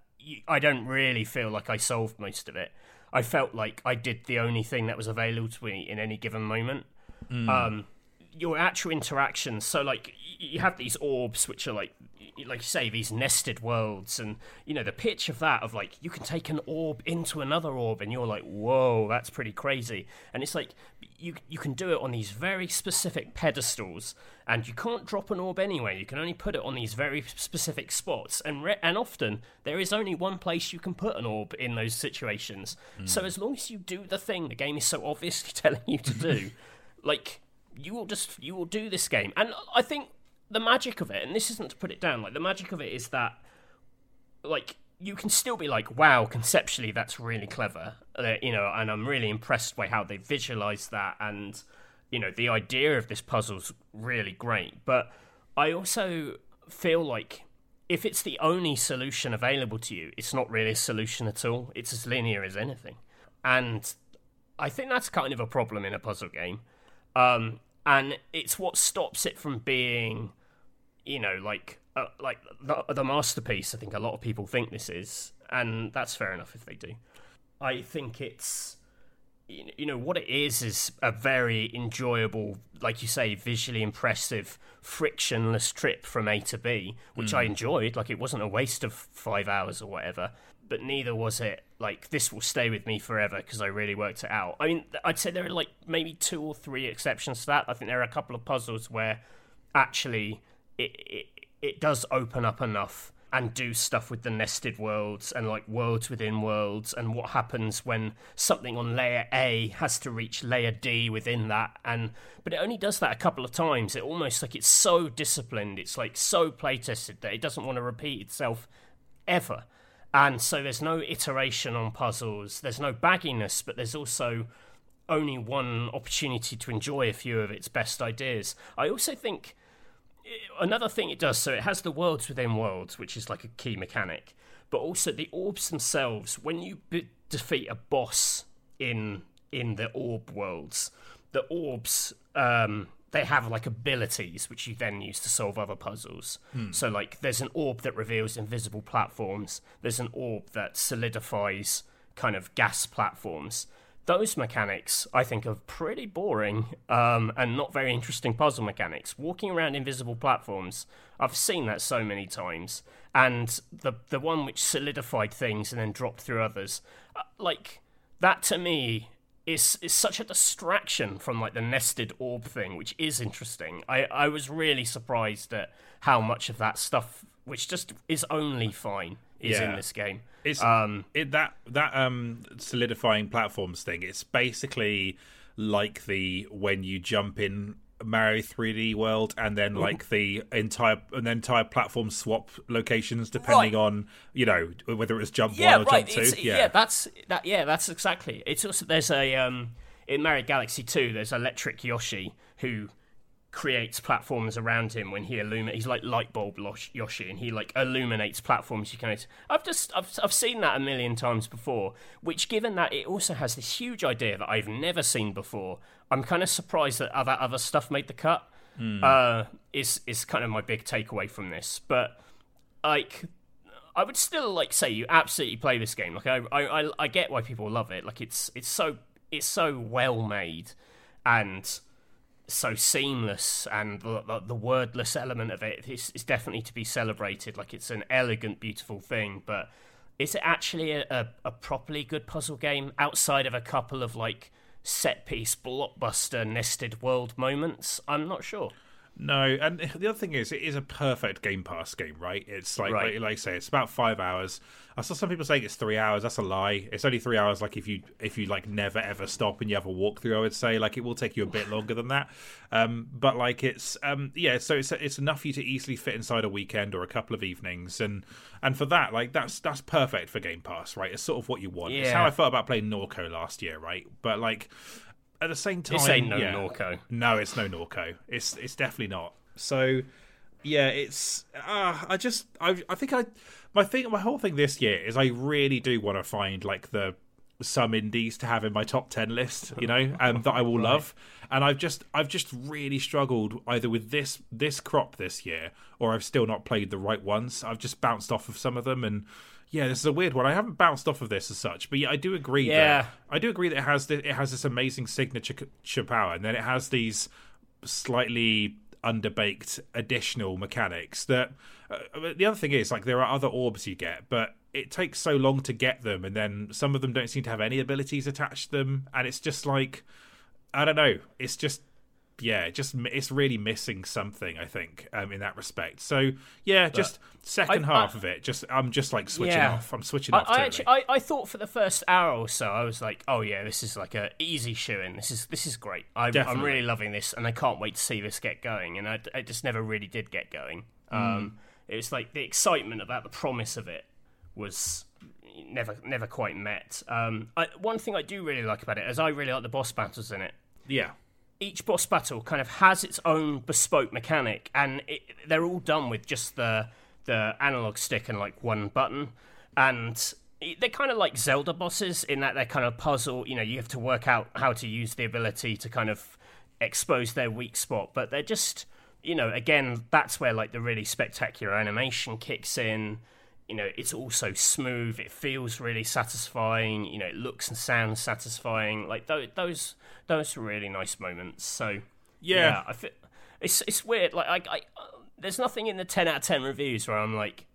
i don't really feel like i solved most of it I felt like I did the only thing that was available to me in any given moment. Mm. Um, your actual interactions. So, like, you have these orbs, which are like, like you say, these nested worlds, and you know the pitch of that of like you can take an orb into another orb, and you're like, whoa, that's pretty crazy. And it's like you you can do it on these very specific pedestals, and you can't drop an orb anywhere. You can only put it on these very specific spots, and re- and often there is only one place you can put an orb in those situations. Mm. So as long as you do the thing the game is so obviously telling you to do, like you will just you will do this game. And I think the magic of it, and this isn't to put it down, like the magic of it is that like you can still be like, wow, conceptually that's really clever, uh, you know, and I'm really impressed by how they visualize that, and you know, the idea of this puzzle's really great. But I also feel like if it's the only solution available to you, it's not really a solution at all. It's as linear as anything, and I think that's kind of a problem in a puzzle game. Um, and it's what stops it from being, you know, like uh, like the, the masterpiece. I think a lot of people think this is, and that's fair enough if they do. I think it's you know what it is is a very enjoyable like you say visually impressive frictionless trip from a to b which mm. i enjoyed like it wasn't a waste of five hours or whatever but neither was it like this will stay with me forever because I really worked it out. I mean, I'd say there are like maybe two or three exceptions to that. I think there are a couple of puzzles where actually it it, it does open up enough and do stuff with the nested worlds and like worlds within worlds and what happens when something on layer A has to reach layer D within that. And but it only does that a couple of times. It almost like it's so disciplined. It's like so play tested that it doesn't want to repeat itself ever. And so there's no iteration on puzzles, there's no bagginess, but there's also only one opportunity to enjoy a few of its best ideas. I also think another thing it does so it has the worlds within worlds, which is like a key mechanic, but also the orbs themselves. When you be- defeat a boss in in the orb worlds, the orbs um, they have like abilities which you then use to solve other puzzles. Hmm. So like there's an orb that reveals invisible platforms. There's an orb that solidifies kind of gas platforms. Those mechanics, I think, are pretty boring um, and not very interesting puzzle mechanics. Walking around invisible platforms, I've seen that so many times, and the the one which solidified things and then dropped through others, uh, like that to me is is such a distraction from like the nested orb thing, which is interesting. I I was really surprised at how much of that stuff, which just is only fine, is yeah. in this game. It's um it that that um solidifying platforms thing. It's basically like the when you jump in Mario 3D World, and then like the entire and entire platform swap locations depending right. on you know whether it was jump yeah, one or right. jump two. Yeah. yeah, that's that. Yeah, that's exactly. It's also there's a um in Mario Galaxy 2, there's Electric Yoshi who creates platforms around him when he illuminates. He's like light bulb Yoshi, and he like illuminates platforms you can. I've just I've I've seen that a million times before. Which, given that it also has this huge idea that I've never seen before, I'm kind of surprised that other other stuff made the cut. Mm. Uh, is is kind of my big takeaway from this, but like. I would still like say you absolutely play this game. Like I, I, I get why people love it. Like it's it's so it's so well made, and so seamless and the, the, wordless element of it is, is, definitely to be celebrated. Like it's an elegant, beautiful thing, but is it actually a, a, a, properly good puzzle game outside of a couple of like set piece blockbuster nested world moments? I'm not sure. No, and the other thing is, it is a perfect Game Pass game, right? It's like, right. like, like I say, it's about five hours. I saw some people saying it's three hours. That's a lie. It's only three hours. Like if you if you like never ever stop and you have a walkthrough, I would say like it will take you a bit longer than that. Um, but like it's um, yeah, so it's it's enough for you to easily fit inside a weekend or a couple of evenings, and and for that, like that's that's perfect for Game Pass, right? It's sort of what you want. Yeah. It's how I felt about playing Norco last year, right? But like at the same time, this ain't no yeah, Norco. No, it's no Norco. It's it's definitely not. So yeah, it's uh, I just I I think I my thing my whole thing this year is I really do want to find like the some indies to have in my top 10 list you know and that i will right. love and i've just i've just really struggled either with this this crop this year or i've still not played the right ones i've just bounced off of some of them and yeah, this is a weird one. I haven't bounced off of this as such, but yeah, I do agree. Yeah, that, I do agree that it has it has this amazing signature power, and then it has these slightly underbaked additional mechanics. That uh, the other thing is like there are other orbs you get, but it takes so long to get them, and then some of them don't seem to have any abilities attached to them, and it's just like I don't know. It's just yeah, just it's really missing something. I think um, in that respect. So yeah, just but second I, half I, of it. Just I'm just like switching yeah. off. I'm switching off. I, actually, I, I thought for the first hour or so, I was like, oh yeah, this is like a easy shoe in. This is this is great. I, am really loving this, and I can't wait to see this get going. And I, I just never really did get going. Mm. Um, it was like the excitement about the promise of it was never never quite met. Um, I, one thing I do really like about it is I really like the boss battles in it. Yeah. Each boss battle kind of has its own bespoke mechanic, and it, they're all done with just the the analog stick and like one button, and they're kind of like Zelda bosses in that they're kind of puzzle. You know, you have to work out how to use the ability to kind of expose their weak spot, but they're just you know, again, that's where like the really spectacular animation kicks in. You know, it's also smooth. It feels really satisfying. You know, it looks and sounds satisfying. Like those, those, those are really nice moments. So Yeah. yeah, I feel it's it's weird. Like I, I, there's nothing in the ten out of ten reviews where I'm like,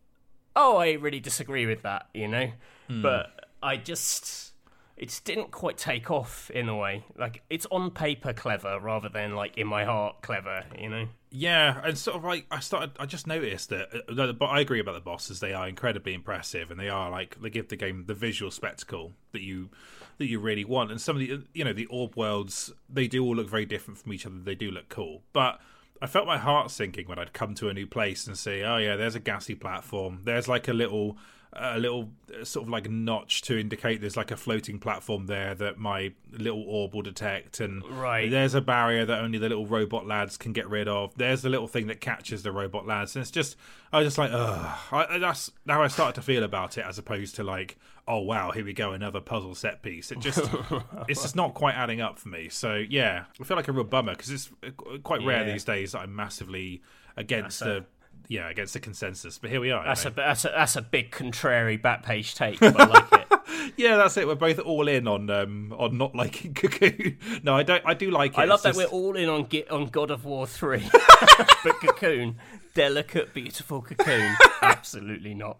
oh, I really disagree with that. You know, hmm. but I just it just didn't quite take off in a way. Like it's on paper clever rather than like in my heart clever. You know. Yeah, and sort of like I started, I just noticed that. uh, But I agree about the bosses; they are incredibly impressive, and they are like they give the game the visual spectacle that you that you really want. And some of the, you know, the orb worlds, they do all look very different from each other. They do look cool, but I felt my heart sinking when I'd come to a new place and say, oh yeah, there's a gassy platform. There's like a little a little uh, sort of like notch to indicate there's like a floating platform there that my little orb will detect. And Right. there's a barrier that only the little robot lads can get rid of. There's the little thing that catches the robot lads. And it's just i was just like ugh. I, that's how i started to feel about it as opposed to like oh wow here we go another puzzle set piece. It just it's just not quite adding up for me. So yeah i feel like a real bummer because it's uh, quite rare Yeah. these days that i'm massively against That's yeah against the consensus but here we are That's you a that's a that's a big contrary back page take. But I like it. Yeah, that's it. We're both all in on um on not liking Cocoon. No, I don't. I do like it. I love It's that just- we're all in on on God of War three, but Cocoon, delicate, beautiful Cocoon, absolutely not.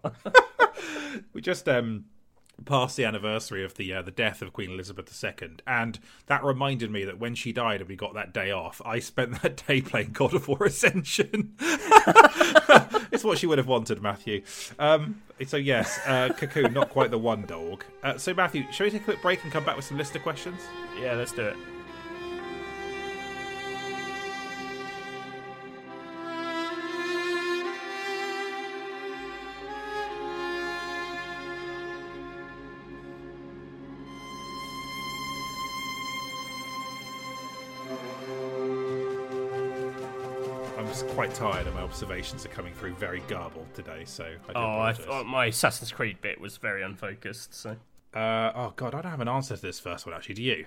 we just um passed the anniversary of the uh, the death of Queen Elizabeth II, and that reminded me that when she died and we got that day off, I spent that day playing God of War Ascension. it's what she would have wanted, Matthew. Um, so yes, uh, Cocoon, not quite the one dog. Uh, so Matthew, shall we take a quick break and come back with some listener questions? Yeah, let's do it. Observations are coming through very garbled today. So I do Oh, I thought my Assassin's Creed bit was very unfocused. So Uh, oh god, I don't have an answer to this first one. Actually, do you?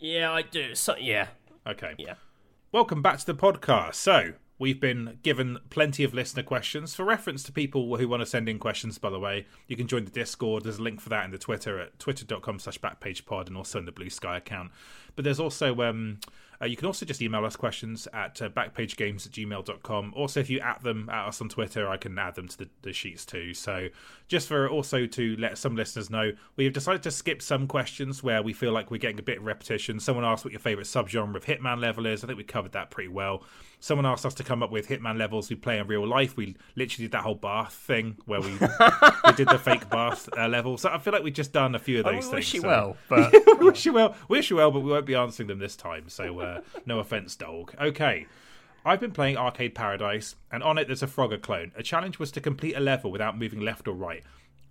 yeah, I do. So yeah, Okay. yeah. Welcome back to the podcast. So, we've been given plenty of listener questions. For reference to people who want to send in questions, by the way, you can join the Discord. There's a link for that in the Twitter at twitter.com slash backpagepod and also in the Bluesky account. But there's also, um, uh, you can also just email us questions at uh, backpagegames at gmail.com. Also, if you at them at us on Twitter, I can add them to the, the sheets too. So, just for also to let some listeners know, we have decided to skip some questions where we feel like we're getting a bit of repetition. Someone asked what your favourite subgenre of Hitman level is. I think we covered that pretty well. Someone asked us to come up with Hitman levels we play in real life. We literally did that whole bath thing where we we did the fake bath uh, level. So I feel like we've just done a few of I those things. wish you so- well, but wish you well. Wish you well, but we won't be answering them this time. So uh, no offense, dog. Okay. I've been playing Arcade Paradise, and on it there's a Frogger clone. A challenge was to complete a level without moving left or right.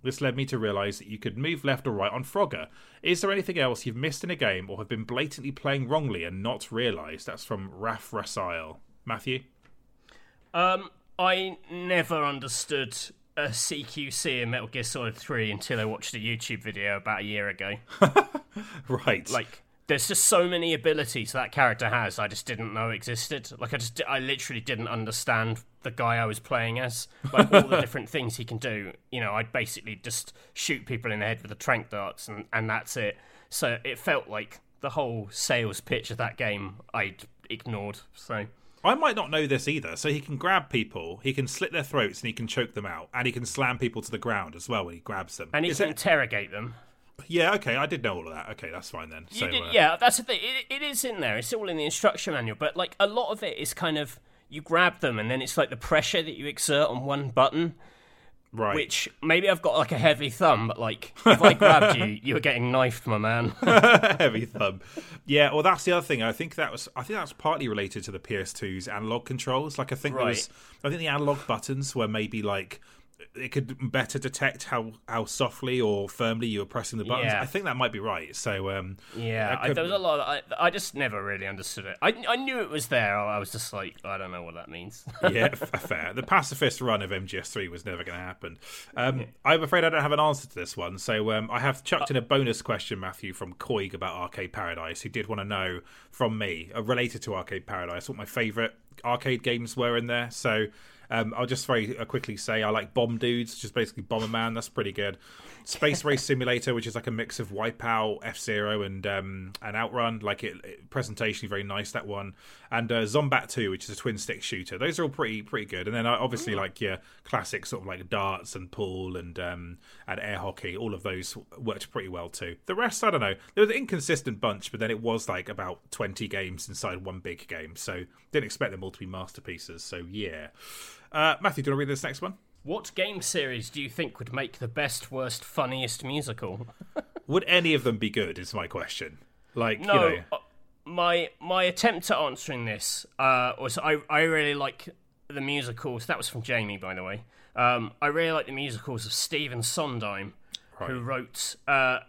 This led me to realise that you could move left or right on Frogger. Is there anything else you've missed in a game or have been blatantly playing wrongly and not realised? That's from Raf Rasail. Matthew? um, I never understood a CQC in Metal Gear Solid Three until I watched a YouTube video about a year ago. Right. Like, there's just so many abilities that character has. I just didn't know existed. Like, I just, I literally didn't understand the guy I was playing as. Like all the different things he can do. You know, I'd basically just shoot people in the head with the trank darts, and and that's it. So it felt like the whole sales pitch of that game I'd ignored. So I might not know this either. So he can grab people, he can slit their throats, and he can choke them out, and he can slam people to the ground as well when he grabs them. and he Is can it- interrogate them. Yeah, okay, I did know all of that. Okay, that's fine then. So, did- uh, yeah, that's the thing. It, it is in there. It's all in the instruction manual. But like a lot of it is kind of you grab them, and then it's like the pressure that you exert on one button. right. Which maybe I've got like a heavy thumb, but like if I grabbed you, you were getting knifed, my man. heavy thumb. Yeah, well, that's the other thing. I think that was. I think that's partly related to the PS2's analog controls. Like, I think there was. I think the analog buttons were maybe like it could better detect how how softly or firmly you were pressing the buttons. Yeah. I think that might be right. So um, Yeah, that I, there was a lot. Of, I I just never really understood it. I I knew it was there. I was just like, I don't know what that means. yeah, fair. The pacifist run of MGS3 was never going to happen. Um, I'm afraid I don't have an answer to this one, so um, I have chucked in a bonus question, Matthew, from Koig about Arcade Paradise, who did want to know from me, uh, related to Arcade Paradise, what my favourite arcade games were in there. So um, I'll just very uh, quickly say I like Bomb Dudes, which is basically Bomberman. That's pretty good. Space Race Simulator, which is like a mix of Wipeout, F Zero, and um, and Outrun. Like it, it presentationally very nice that one, and uh, Zombat Two, which is a twin stick shooter. Those are all pretty pretty good. And then uh, obviously like your classic sort of like darts and pool and um, and air hockey. All of those worked pretty well too. The rest, I don't know. There was an inconsistent bunch, but then it was like about twenty games inside one big game. So didn't expect them all to be masterpieces. So yeah. Uh, Matthew, do you want to read this next one? what game series do you think would make the best, worst, funniest musical? Would any of them be good? Is my question. Like, No, you know, uh, my my attempt at answering this uh, was I I really like the musicals. That was from Jamie, by the way. Um, I really like the musicals of Stephen Sondheim, who wrote uh,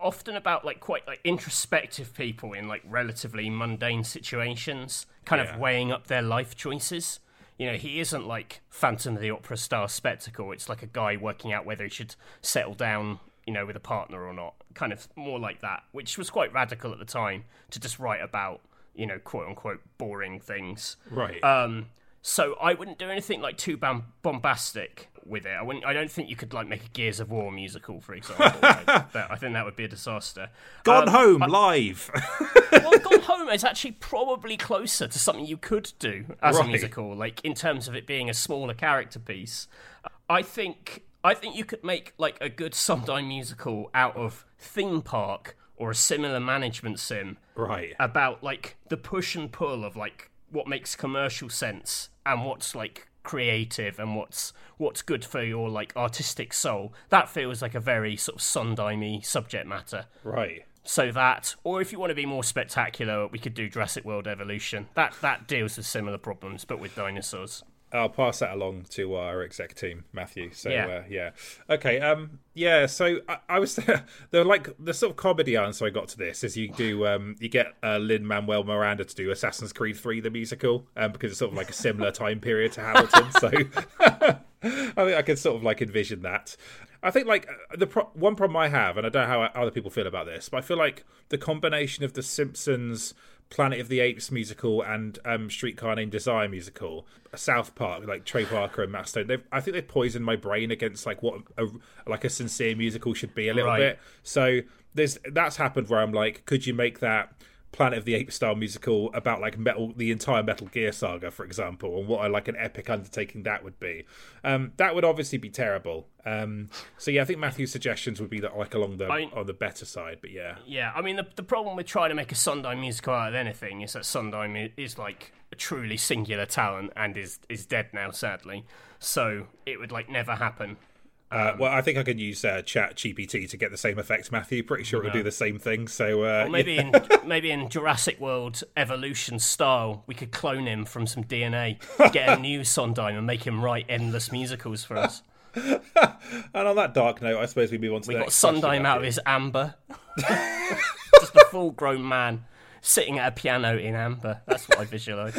often about like quite like introspective people in like relatively mundane situations, kind Yeah. of weighing up their life choices. You know, he isn't like Phantom of the Opera style spectacle. It's like a guy working out whether he should settle down, you know, with a partner or not. Kind of more like that, which was quite radical at the time to just write about, you know, quote unquote boring things. right. Um, so I wouldn't do anything like too bam- bombastic with it. I wouldn't. I don't think you could like make a Gears of War musical, for example. Like, that- I think that would be a disaster. Gone um, home live. well, Gone Home is actually probably closer to something you could do as Right. a musical, like in terms of it being a smaller character piece. I think I think you could make like a good Sondheim musical out of Theme Park or a similar management sim right. about like the push and pull of like what makes commercial sense and what's like creative and what's what's good for your like artistic soul. That feels like a very sort of Sondheimy subject matter. Right. So that, or if you want to be more spectacular, we could do Jurassic World Evolution. That that deals with similar problems, but with dinosaurs. I'll pass that along to our exec team, Matthew. So Yeah. uh, yeah, okay, um, yeah. So I, I was the like the sort of comedy answer I got to this is you do um, you get uh, Lin Manuel Miranda to do Assassin's Creed Three the musical um, because it's sort of like a similar time period to Hamilton. So I think I can sort of like envision that. I think like uh, the pro- one problem I have, and I don't know how other people feel about this, but I feel like the combination of the Simpsons. Planet of the Apes musical and um, Streetcar Named Desire musical, South Park, like Trey Parker and Matt Stone. They've, I think they've poisoned my brain against like what a, like a sincere musical should be a little Right. bit. So there's that's happened where I'm like, could you make that Planet of the Apes style musical about like metal, the entire Metal Gear saga, for example, and what a, like an epic undertaking that would be? Um, that would obviously be terrible. Um, so yeah, I think Matthew's suggestions would be that like along the I- on the better side, but yeah. Yeah, I mean the the problem with trying to make a Sondheim musical out of anything is that Sondheim is like a truly singular talent and is is dead now, sadly. So it would like never happen. Uh, well, I think I can use uh, Chat GPT to get the same effect, Matthew. Pretty sure it'll do the same thing. So uh, Or maybe in maybe in Jurassic World evolution style, we could clone him from some DNA, get a new Sondheim, and make him write endless musicals for us. And on that dark note, I suppose we move on to We the got Sondheim out of his amber. Just a full grown man sitting at a piano in amber. That's what I visualise.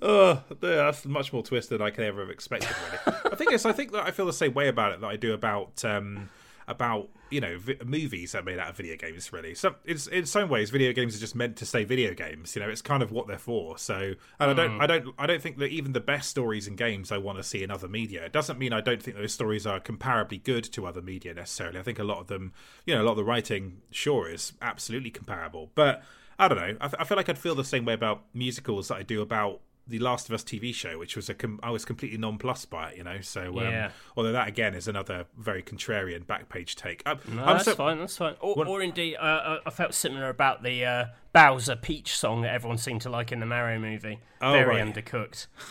Oh, yeah, that's much more twist than I could ever have expected. Really, I think it's. I think that I feel the same way about it that I do about um, about you know vi- movies that are made out of video games. Really, so it's in some ways video games are just meant to stay video games. You know, it's kind of what they're for. So, and I don't, I don't, I don't think that even the best stories in games I want to see in other media. It doesn't mean I don't think those stories are comparably good to other media necessarily. I think a lot of them, you know, a lot of the writing sure is absolutely comparable, but. I don't know. I feel like I'd feel the same way about musicals that I do about the Last of Us TV show, which was a com- I was completely nonplussed by it, you know. So, um, Yeah. although that again is another very contrarian back page take. I'm, No, that's so- fine. That's fine. Or, or indeed, uh, uh, I felt similar about the uh, Bowser Peach song that everyone seemed to like in the Mario movie. Very right. undercooked.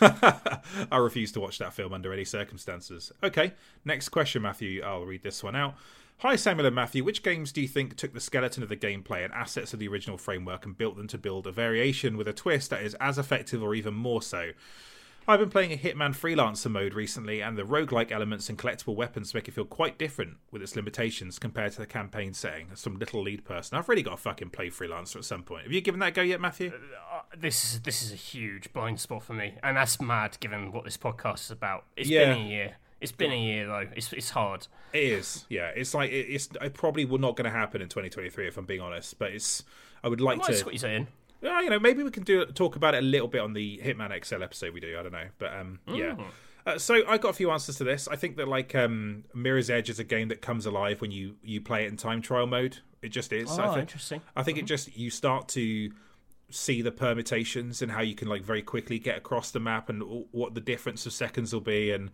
I refuse to watch that film under any circumstances. Okay, next question, Matthew. I'll read this one out. Hi, Samuel and Matthew. Which games do you think took the skeleton of the gameplay and assets of the original framework and built them to build a variation with a twist that is as effective or even more so? I've been playing a Hitman Freelancer mode recently, and the roguelike elements and collectible weapons make it feel quite different with its limitations compared to the campaign setting. As some little lead person, I've really got to fucking play Freelancer at some point. Have you given that a go yet, Matthew? Uh, this is this is a huge blind spot for me, and that's mad given what this podcast is about. It's Yeah. been a year. It's been a year though. It's it's hard. It is, yeah. It's like it, it's. It probably will not going to happen in 2023 if I'm being honest. But it's. I would like Might to. squeeze it in. Yeah, you know, maybe we can do talk about it a little bit on the Hitman XL episode we do. I don't know, but um, yeah. Uh, so I got a few answers to this. I think that like um, Mirror's Edge is a game that comes alive when you you play it in time trial mode. It just is. I Oh, think, interesting. I think it just you start to see the permutations and how you can like very quickly get across the map and w- what the difference of seconds will be and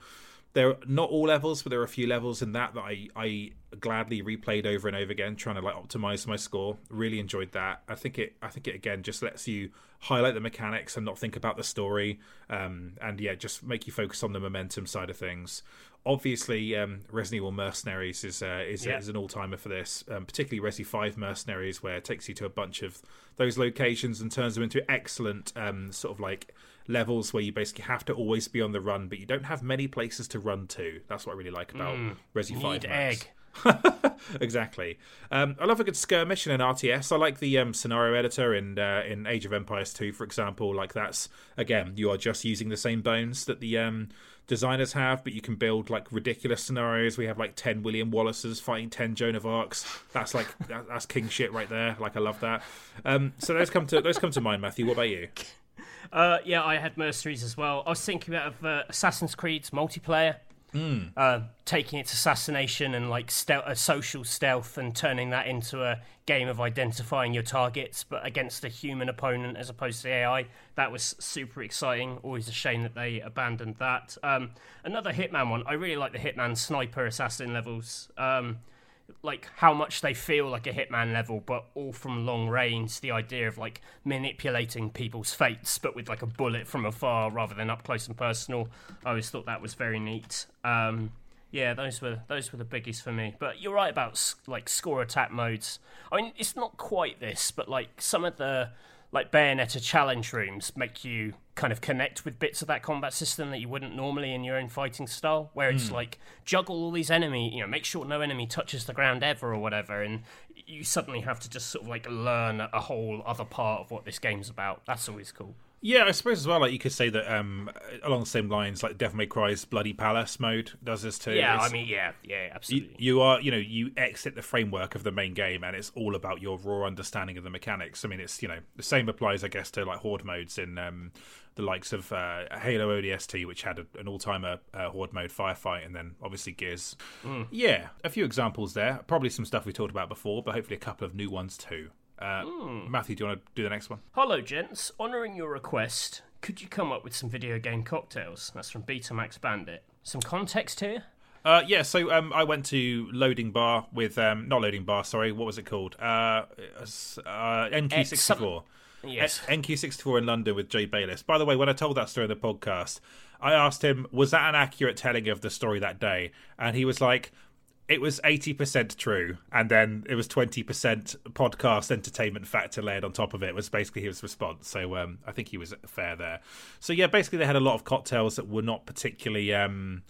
there are not all levels but there are a few levels in that that I, I gladly replayed over and over again trying to like optimize my score. Really enjoyed that. I think it i think it again just lets you highlight the mechanics and not think about the story um, and yeah just make you focus on the momentum side of things. Obviously um, resident evil mercenaries is uh, is, Yeah. is an all-timer for this um, particularly resi 5 mercenaries where it takes you to a bunch of those locations and turns them into excellent um, sort of like levels where you basically have to always be on the run but you don't have many places to run to that's what i really like about resi 5 Need maps. egg. exactly. Um, I love a good skirmish in an RTS. I like the um, scenario editor in uh, in Age of Empires 2, for example. Like that's again, you are just using the same bones that the um, designers have, but you can build like ridiculous scenarios. We have like ten William Wallaces fighting ten Joan of Arcs. That's like that, that's king shit right there. Like I love that. Um, so those come to those come to mind, Matthew. What about you? Uh, yeah, I had mercenaries as well. I was thinking about uh, Assassin's Creed's multiplayer, uh, taking its assassination and like stealth, a social stealth, and turning that into a game of identifying your targets, but against a human opponent as opposed to AI. That was super exciting. Always a shame that they abandoned that. Um, another Hitman one. I really like the Hitman sniper assassin levels. Um, like how much they feel like a hitman level but all from long range the idea of like manipulating people's fates but with like a bullet from afar rather than up close and personal. I always thought that was very neat. Um yeah those were those were the biggest for me. But you're right about like score attack modes. I mean it's not quite this but like some of the like Bayonetta challenge rooms make you kind of connect with bits of that combat system that you wouldn't normally in your own fighting style, where it's hmm. like juggle all these enemy, you know, make sure no enemy touches the ground ever or whatever, and you suddenly have to just sort of like learn a whole other part of what this game's about. That's always cool. Yeah, I suppose as well. Like you could say that um, along the same lines, like Devil May Cry's Bloody Palace mode does this too. Yeah, It's- I mean, yeah, yeah, you, absolutely. you are you know you exit the framework of the main game and it's all about your raw understanding of the mechanics i mean it's you know the same applies i guess to like horde modes in um the likes of uh, halo odst which had a, an all-timer uh, horde mode firefight and then obviously gears yeah a few examples there probably some stuff we talked about before but hopefully a couple of new ones too uh, matthew do you want to do the next one Hello, gents. Honouring your request, could you come up with some video game cocktails? That's from Betamax Bandit. Some context here? Uh, yeah, so um, I went to Loading Bar with um, not Loading Bar, sorry, what was it called? Uh, uh, NQ64. Yes. NQ64 in London with Jay Bayliss. By the way, when I told that story in the podcast, I asked him, was that an accurate telling of the story that day? And he was like, it was 80% true. And then it was 20% podcast entertainment factor layered on top of it, was basically his response. So um, I think he was fair there. So yeah, basically they had a lot of cocktails that were not particularly. Um,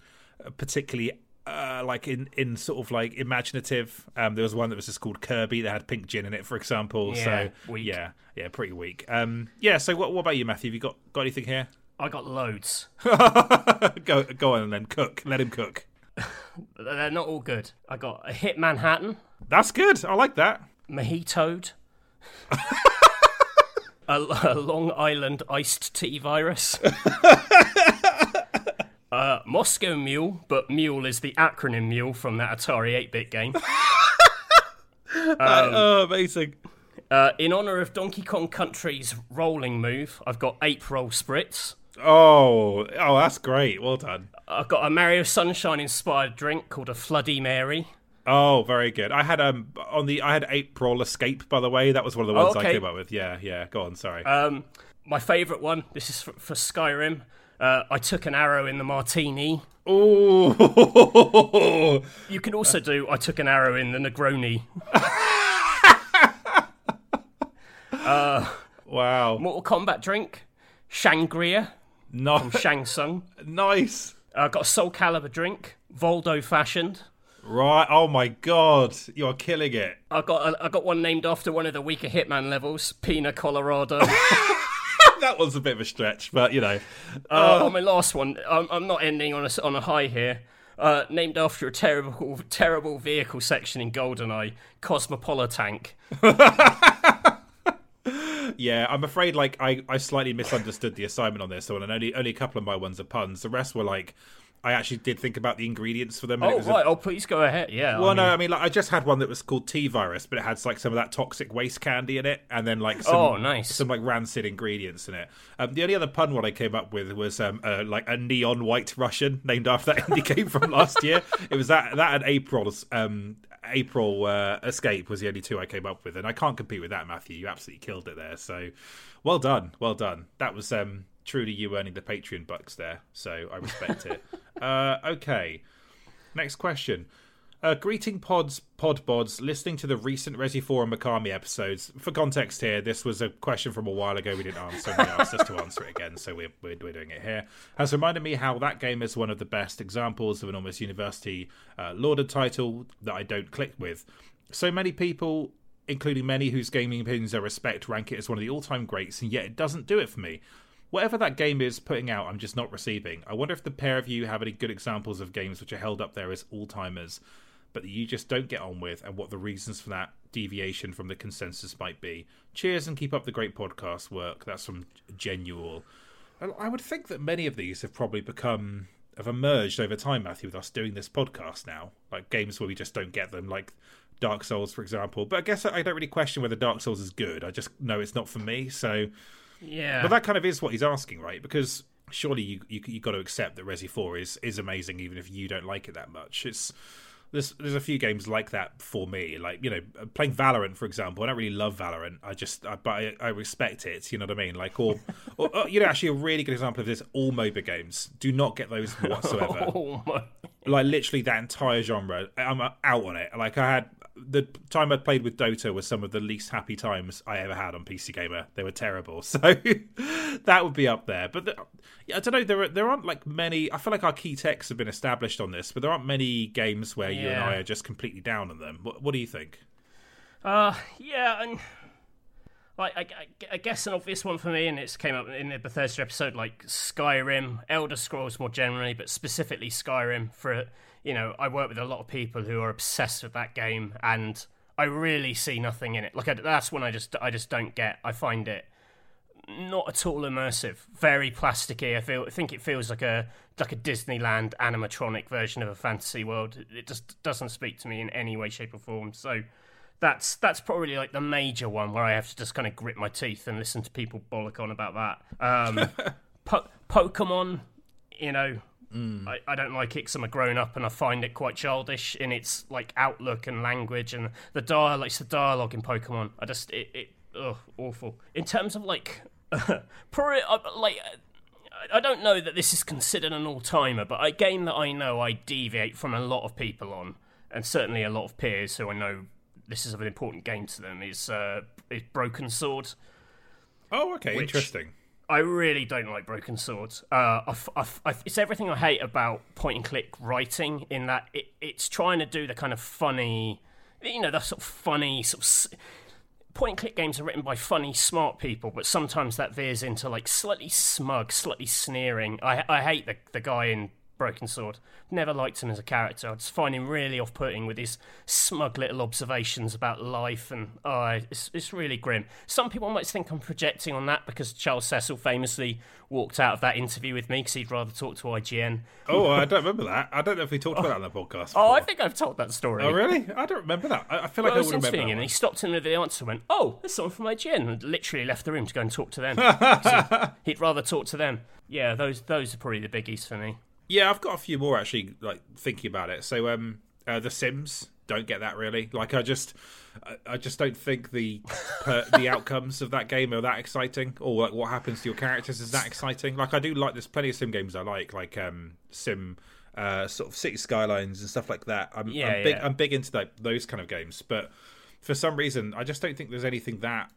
particularly uh, like in in sort of like imaginative. Um, there was one that was just called Kirby that had pink gin in it, for example. Yeah, so weak. yeah, yeah, pretty weak. Um, yeah. So what what about you, Matthew? Have you got got anything here? I got loads. go go on and then cook. Let him cook. They're not all good. I got a Hit Manhattan, That's good. I like that. Mahitoad, a, a Long Island iced tea virus, uh, Moscow Mule, but Mule is the acronym Mule from that Atari 8 bit game. oh, amazing. Uh, in honor of Donkey Kong Country's rolling move, I've got Ape Roll Spritz. Oh, oh, that's great. Well done. I've got a Mario Sunshine inspired drink called a Floody Mary. Oh, very good. I had um on the I had April Escape by the way. That was one of the ones I okay. came up with. Yeah, yeah. Go on. Sorry. Um, my favourite one, this is for, for Skyrim. Uh, I took an arrow in the martini. oh, You can also do I took an arrow in the Negroni. wow. Mortal Kombat drink, Shangria. No, from Shang Tsung. nice. I got a Soul Calibur drink, Voldo fashioned. Right. Oh my god, you're killing it. I got a, I got one named after one of the weaker Hitman levels, Pina Colorado. that was a bit of a stretch, but you know. Uh, my last one. I'm, I'm not ending on a, on a high here. Uh, named after a terrible, terrible vehicle section in GoldenEye, Cosmopolitank. Yeah, I'm afraid like I, I slightly misunderstood the assignment on this one, and only only a couple of my ones are puns. The rest were like I actually did think about the ingredients for them. Oh was a- oh, please go ahead. Yeah. well, I no, I mean, like, I just had one that was called T virus, but it had like some of that toxic waste candy in it, and then like some, Oh, nice. some like rancid ingredients in it. Um, the only other pun one I came up with was um, uh, like a neon white Russian named after that indie game from last year. It was that that and April's um, April uh, Escape was the only two I came up with, and I can't compete with that, Matthew. You absolutely killed it there. So, well done, well done. That was um, truly you earning the Patreon bucks there. So I respect it. Uh, okay. Next question. Uh, greeting pods, pod bods, listening to the recent Resi 4 and Mikami episodes. For context here, this was a question from a while ago we didn't answer, and they asked us to answer it again, so we're, we're, we're doing it here. Has reminded me how that game is one of the best examples of an almost university uh, lauded title that I don't click with. So many people, including many whose gaming opinions I respect, rank it as one of the all time greats, and yet it doesn't do it for me. Whatever that game is putting out, I'm just not receiving. I wonder if the pair of you have any good examples of games which are held up there as all timers, but that you just don't get on with, and what the reasons for that deviation from the consensus might be. Cheers and keep up the great podcast work. That's from Genual. I would think that many of these have probably become have emerged over time, Matthew, with us doing this podcast now. Like games where we just don't get them, like Dark Souls, for example. But I guess I don't really question whether Dark Souls is good. I just know it's not for me. So yeah. but that kind of is what he's asking, right? Because surely you you you got to accept that Resi Four is is amazing, even if you don't like it that much. It's there's there's a few games like that for me, like you know playing Valorant for example. I don't really love Valorant. I just I, but I, I respect it. You know what I mean? Like or, or, or, you know actually a really good example of this. All MOBA games do not get those whatsoever oh like literally that entire genre i'm out on it like i had the time i played with dota was some of the least happy times i ever had on pc gamer. They were terrible. So that would be up there. But the, yeah, i don't know there, are, there aren't like many i feel like our key texts have been established on this but there aren't many games where you and i are just completely down on them. What, what do you think? Uh, yeah, and like I, I, guess an obvious one for me, and it's came up in the Bethesda episode, like Skyrim, Elder Scrolls more generally, but specifically Skyrim. For you know, I work with a lot of people who are obsessed with that game, and I really see nothing in it. Like I, that's when I just I just don't get. I find it not at all immersive. Very plasticky. I feel. I think it feels like a like a Disneyland animatronic version of a fantasy world. It just doesn't speak to me in any way, shape, or form. So that's that's probably like the major one where I have to just kind of grit my teeth and listen to people bollock on about that. Um, po- Pokemon, you know. I, I don't like it because I'm a grown up and I find it quite childish in its like outlook and language and the dialogue. It's the dialogue in Pokemon. I just it, it ugh, awful. In terms of like, probably uh, like I don't know that this is considered an all timer, but a game that I know I deviate from a lot of people on, and certainly a lot of peers who I know this is an important game to them is uh, is Broken Sword. oh okay interesting I really don't like Broken Sword. Uh, I I I it's everything I hate about point and click writing. In that it, it's trying to do the kind of funny, you know, the sort of funny sort of. Point and click games are written by funny, smart people, but sometimes that veers into like slightly smug, slightly sneering. I I hate the the guy in Broken Sword. Never liked him as a character. I just find him really off putting with his smug little observations about life, and oh, it's, it's really grim. Some people might think I'm projecting on that because Charles Cecil famously walked out of that interview with me because he'd rather talk to IGN. oh i don't remember that i don't know if we talked about that on the podcast Oh, I think I've told that story. oh really i don't remember that i, I feel like I i was would remember interviewing him, and he stopped him with the answer and went, "Oh, there's someone from IGN," and literally left the room to go and talk to them. he'd rather talk to them. Yeah, those those are probably the biggies for me. Yeah, I've got a few more actually. Like thinking about it. So, um, uh, The Sims don't get that really. Like, I just, I, I just don't think the per, the outcomes of that game are that exciting, or like what happens to your characters is that exciting. Like, I do like. There's plenty of sim games I like, like um, Sim, uh, sort of City Skylines and stuff like that. I'm, Yeah, I'm big. yeah. I'm big into like those kind of games, but for some reason, I just don't think there's anything that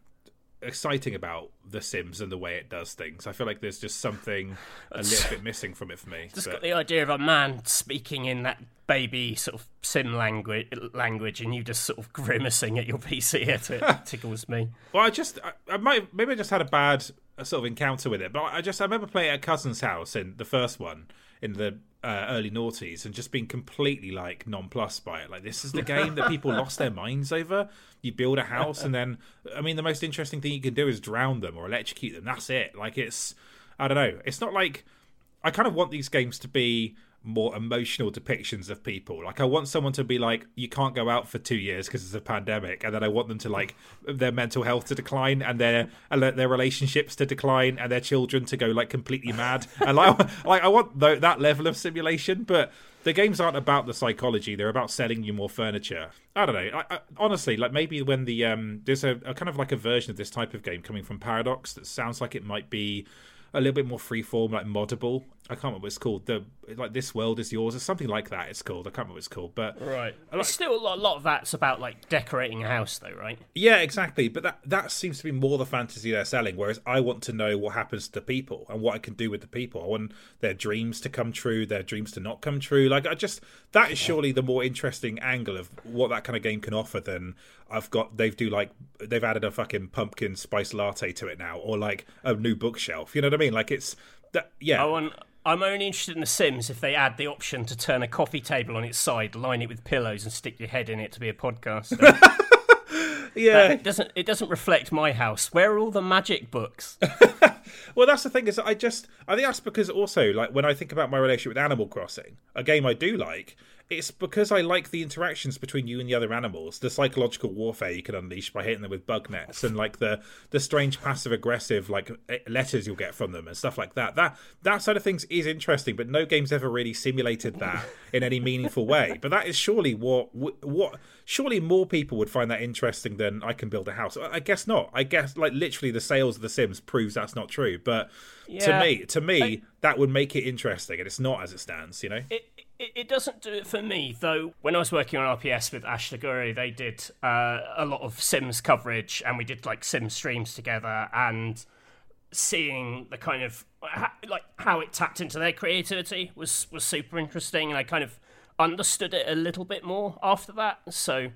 exciting about The Sims and the way it does things. I feel like there's just something a little bit missing from it for me. Just but- got the idea of a man speaking in that baby sort of sim language, language, and you just sort of grimacing at your PC. It, it tickles me. Well, I just, I, I might, maybe I just had a bad sort of encounter with it, but I just, I remember playing at a cousin's house in the first one in the uh, early noughties and just being completely like nonplussed by it. Like, this is the game that people lost their minds over. You build a house, and then, I mean, the most interesting thing you can do is drown them or electrocute them. That's it. Like, it's, I don't know. It's not like, I kind of want these games to be more emotional depictions of people. Like I want someone to be like, you can't go out for two years because it's a pandemic, and then I want them to like their mental health to decline and their their relationships to decline and their children to go like completely mad. and like, like I want th- that level of simulation, but the games aren't about the psychology; they're about selling you more furniture. I don't know. I, I, honestly, like maybe when the um, there's a, a kind of like a version of this type of game coming from Paradox that sounds like it might be a little bit more freeform, like moddable. I can't remember what it's called. The like this world is yours or something like that. It's called. I can't remember what it's called, but Right. It's still a lot, a lot of that's about like decorating a house, though, right? yeah, exactly. But that that seems to be more the fantasy they're selling. Whereas I want to know what happens to people and what I can do with the people. I want their dreams to come true, their dreams to not come true. Like I just that is surely the more interesting angle of what that kind of game can offer than I've got. They've do like they've added a fucking pumpkin spice latte to it now, or like a new bookshelf. You know what I mean? Like it's that. Yeah. I want. I'm only interested in The Sims if they add the option to turn a coffee table on its side, line it with pillows, and stick your head in it to be a podcaster. yeah. it doesn't. It doesn't reflect my house. Where are all the magic books? Well, that's the thing is, I just I think that's because also like when I think about my relationship with Animal Crossing, a game I do like, it's because I like the interactions between you and the other animals, the psychological warfare you can unleash by hitting them with bug nets, and like the the strange passive aggressive like eh, letters you'll get from them and stuff like that. That that side of things is interesting, but no game's ever really simulated that in any meaningful way. But that is surely what what surely more people would find that interesting than I can build a house. I guess not. I guess like literally the sales of The Sims proves that's not true. But to me, to me, that would make it interesting, and it's not as it stands. You know. it, it, it doesn't do it for me though. When I was working on RPS with Ash Laguri, they did uh, a lot of Sims coverage, and we did like Sim streams together, and seeing the kind of like how it tapped into their creativity was was super interesting, and I kind of understood it a little bit more after that. So.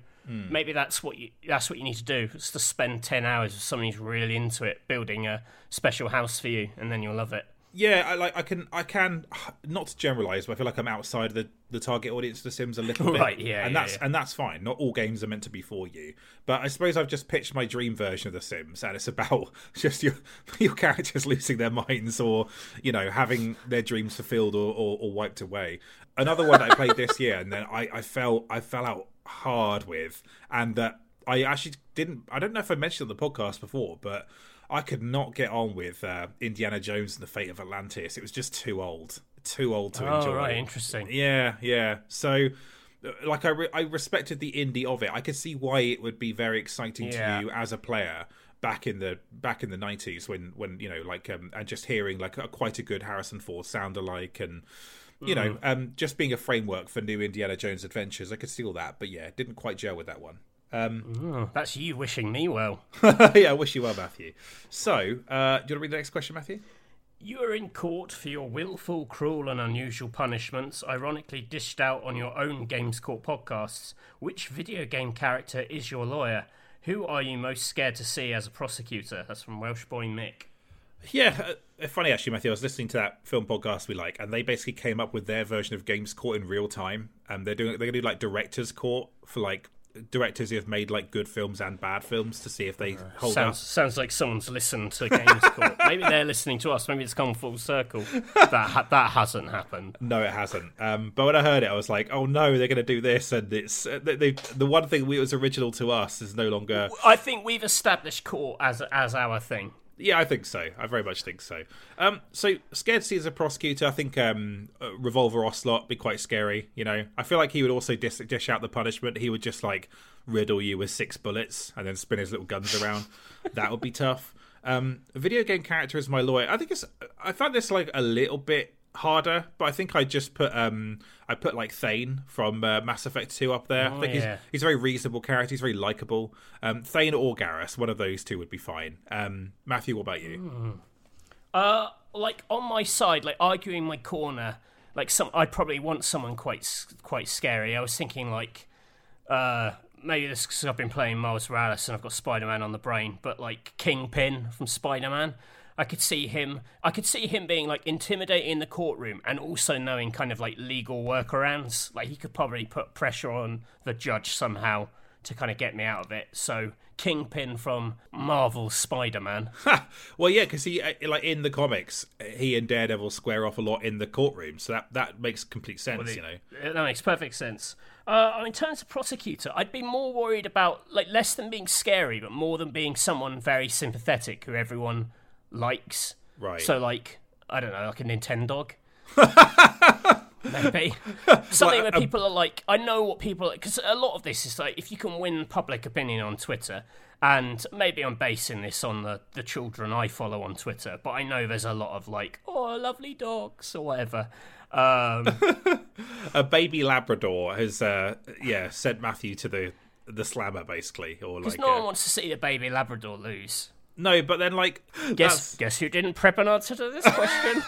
Maybe that's what you that's what you need to do. Is to spend ten hours with someone who's really into it, building a special house for you, and then you'll love it. Yeah, I like. I can. I can. Not to generalize, but I feel like I'm outside the the target audience of The Sims a little bit. Right, yeah, and yeah, that's yeah. and that's fine. Not all games are meant to be for you. But I suppose I've just pitched my dream version of The Sims, and it's about just your your characters losing their minds, or you know, having their dreams fulfilled or, or, or wiped away. Another one that I played this year, and then I, I fell I fell out hard with, and that I actually didn't. I don't know if I mentioned on the podcast before, but I could not get on with uh, Indiana Jones and the Fate of Atlantis. It was just too old, too old to Oh, enjoy. right, interesting. Yeah, yeah. So, uh, like, I re- I respected the indie of it. I could see why it would be very exciting Yeah. to you as a player back in the back in the nineties when when you know like um and just hearing like a, quite a good Harrison Ford sound alike and. You know, Mm-hmm. um, just being a framework for new Indiana Jones adventures, I could see all that, but yeah, didn't quite gel with that one. Oh, that's you wishing me well. yeah, I wish you well, Matthew. So, uh, do you want to read the next question, Matthew? You are in court for your willful, cruel, and unusual punishments, ironically dished out on your own Games Court podcasts. Which video game character is your lawyer? Who are you most scared to see as a prosecutor? That's from Welsh Boy Mick. Yeah, uh, funny actually, Matthew. I was listening to that film podcast we like, and they basically came up with their version of Games Court in real time. And they're doing they're gonna do like directors' court for like directors who have made like good films and bad films to see if they hold Sounds up. sounds like someone's listened to Games Court. Maybe they're listening to us. Maybe it's come full circle. That ha- that hasn't happened. No, it hasn't. Um, but when I heard it, I was like, "Oh no, they're going to do this!" And it's uh, they, they, the one thing that was original to us is no longer. I think we've established court as as our thing. Yeah, I think so. I very much think so. Um, so scared to see as a prosecutor, I think um, uh, Revolver Ocelot be quite scary. You know, I feel like he would also dish, dish out the punishment. He would just like riddle you with six bullets and then spin his little guns around. that would be tough. Um, video game character is my lawyer. I think it's. I find this like a little bit harder, but I think I just put um I put like Thane from uh, Mass Effect Two up there. I Oh, think yeah. he's he's a very reasonable character. He's very likable. Um, Thane or Garrus, one of those two would be fine. Um, Matthew, what about you? Uh, like on my side, like arguing my corner, like some, I'd probably want someone quite quite scary. I was thinking like, uh, maybe this because I've been playing Miles Morales and I've got Spider Man on the brain, but like Kingpin from Spider Man. I could see him. I could see him being like intimidating in the courtroom, and also knowing kind of like legal workarounds. Like he could probably put pressure on the judge somehow to kind of get me out of it. So Kingpin from Marvel Spider Man. Well, yeah, because he uh, like in the comics, he and Daredevil square off a lot in the courtroom, so that that makes complete sense. you know, That makes perfect sense. Uh, in terms of prosecutor, I'd be more worried about like less than being scary, but more than being someone very sympathetic who everyone likes. Right. So like I don't know, like a Nintendo. Maybe something where um, people are like, I know what people because a lot of this is like if you can win public opinion on Twitter, and maybe I'm basing this on the the children I follow on Twitter, but I know there's a lot of like, oh, lovely dogs or whatever. Um, a baby Labrador has uh yeah sent Matthew to the the slammer basically, or like no one uh, wants to see the baby Labrador lose. No, but then like Guess that's- guess who didn't prep an answer to this question?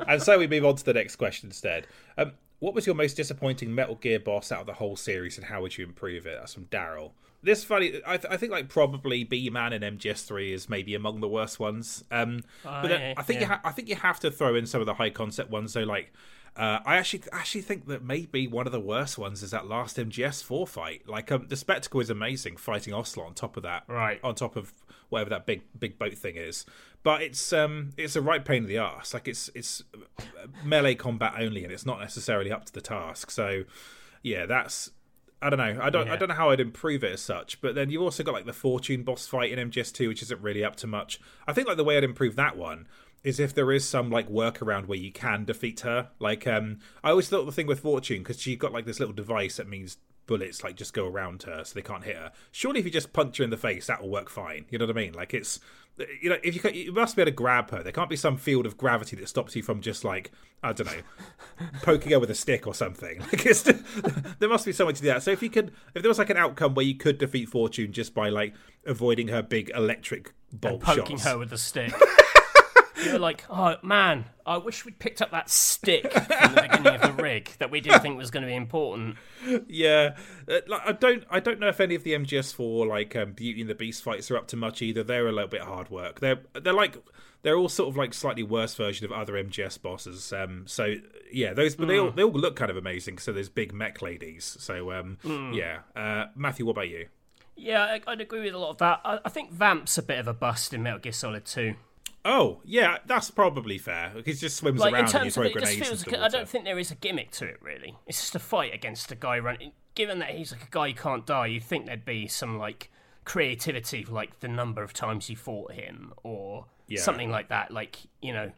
and so we move on to the next question instead. Um, what was your most disappointing Metal Gear boss out of the whole series, and how would you improve it? That's from Daryl. This funny, I, th- I think like probably B Man in MGS3 is maybe among the worst ones. Um, but then yeah, I think you ha- I think you have to throw in some of the high concept ones. So like, uh, I actually actually think that maybe one of the worst ones is that last MGS4 fight. Like, um, the spectacle is amazing, fighting Ocelot on top of that, Right. On top of whatever that big big boat thing is. But it's um it's a right pain in the ass. Like it's it's melee combat only, and it's not necessarily up to the task. So yeah, that's I don't know. I don't I don't know how I'd improve it as such. But then you've also got like the fortune boss fight in MGS2, which isn't really up to much. I think like the way I'd improve that one is if there is some like workaround where you can defeat her. Like um I always thought the thing with fortune because she got like this little device that means bullets like just go around her so they can't hit her. Surely if you just punch her in the face, that will work fine. You know what I mean? Like it's you know if you can, you must be able to grab her. There can't be some field of gravity that stops you from just like I don't know poking her with a stick or something. Like it's there must be so much to that. So if you could, if there was like an outcome where you could defeat Fortune just by like avoiding her big electric bolt Poking shots. her with a stick. You're like, oh man, I wish we'd picked up that stick from the beginning of the rig that we didn't think was going to be important. Yeah, Uh, like, I don't, I don't know if any of the MGS4 like um, Beauty and the Beast fights are up to much either. They're a little bit hard work. They're they're like they're all sort of like slightly worse version of other MGS bosses. Um, so yeah, those but they all they all look kind of amazing. So there's big mech ladies. So um, yeah, uh, Matthew, what about you? Yeah, I- I'd agree with a lot of that. I, I think Vamp's a bit of a bust in Metal Gear Solid 2. Oh, yeah, that's probably fair. He just swims Like in around and you terms of throw it, grenades feels. I don't think there is a gimmick to it really. It's just a fight against a guy running. Given that he's like a guy who can't die, you'd think there'd be some like creativity, like the number of times you fought him, or Yeah. something like that. Like you know,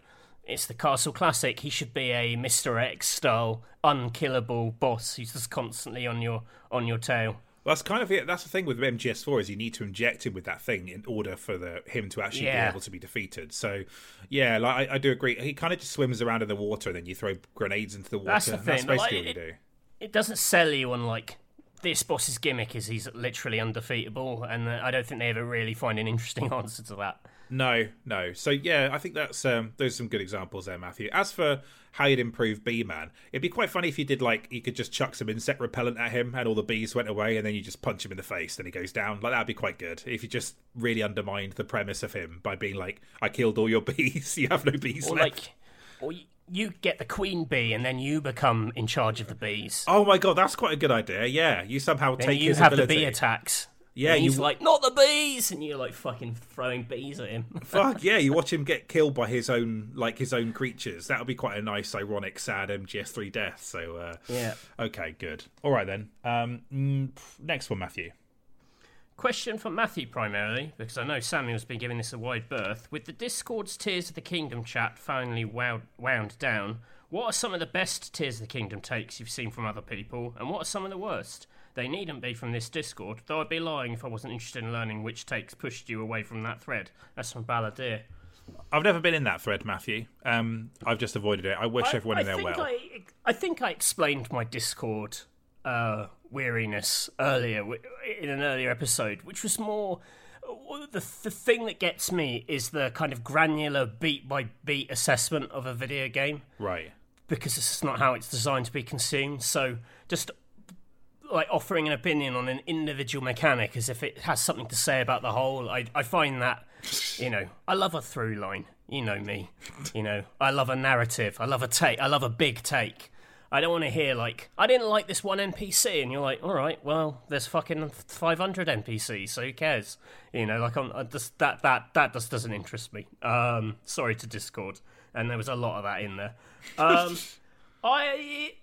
it's the Castle Classic. He should be a Mister X style, unkillable boss who's just constantly on your on your tail. Well, that's kind of it. That's the thing with MGS4 is you need to inject him with that thing in order for the him to actually Yeah. be able to be defeated. So, yeah, like I, I do agree. He kind of just swims around in the water, and then you throw grenades into the water. That's the thing, That's but, like, basically what you it- do. it doesn't sell you on like this boss's gimmick is he's literally undefeatable, and uh, I don't think they ever really find an interesting answer to that. No, no. So yeah, I think that's um, those are some good examples there, Matthew. As for how you'd improve Bee Man, it'd be quite funny if you did like you could just chuck some insect repellent at him and all the bees went away, and then you just punch him in the face, and he goes down. Like that'd be quite good if you just really undermined the premise of him by being like, "I killed all your bees, you have no bees Or left." like, or you, you get the queen bee, and then you become in charge of the bees. Oh my god, that's quite a good idea. Yeah, you somehow then take you his have ability. the bee attacks. Yeah, and he's you- like, not the bees, and you're like fucking throwing bees at him. Fuck yeah, you watch him get killed by his own like his own creatures. That would be quite a nice, ironic, sad MGS3 death. So uh, yeah. okay, good. All right then. Um, mm, next one, Matthew. Question from Matthew primarily, because I know Samuel's been giving this a wide berth. With the Discord's Tears of the Kingdom chat finally wound, wound down, what are some of the best Tears of the Kingdom takes you've seen from other people, and what are some of the worst? They needn't be from this Discord, though I'd be lying if I wasn't interested in learning which takes pushed you away from that thread. That's from Balladeer. I've never been in that thread, Matthew. Um, I've just avoided it. I wish I, everyone I in there well. I, I think I explained my Discord uh, weariness earlier in an earlier episode, which was more the the thing that gets me is the kind of granular beat by beat assessment of a video game Right. because this is not how it's designed to be consumed. So just like offering an opinion on an individual mechanic as if it has something to say about the whole, I I find that you know I love a through line. You know me. You know I love a narrative. I love a take. I love a big take. I don't want to hear like I didn't like this one NPC, and you're like, all right, well, there's fucking 500 NPCs, so who cares? You know, like I'm I just that that that just doesn't interest me. Um, sorry to Discord, and there was a lot of that in there. Um, I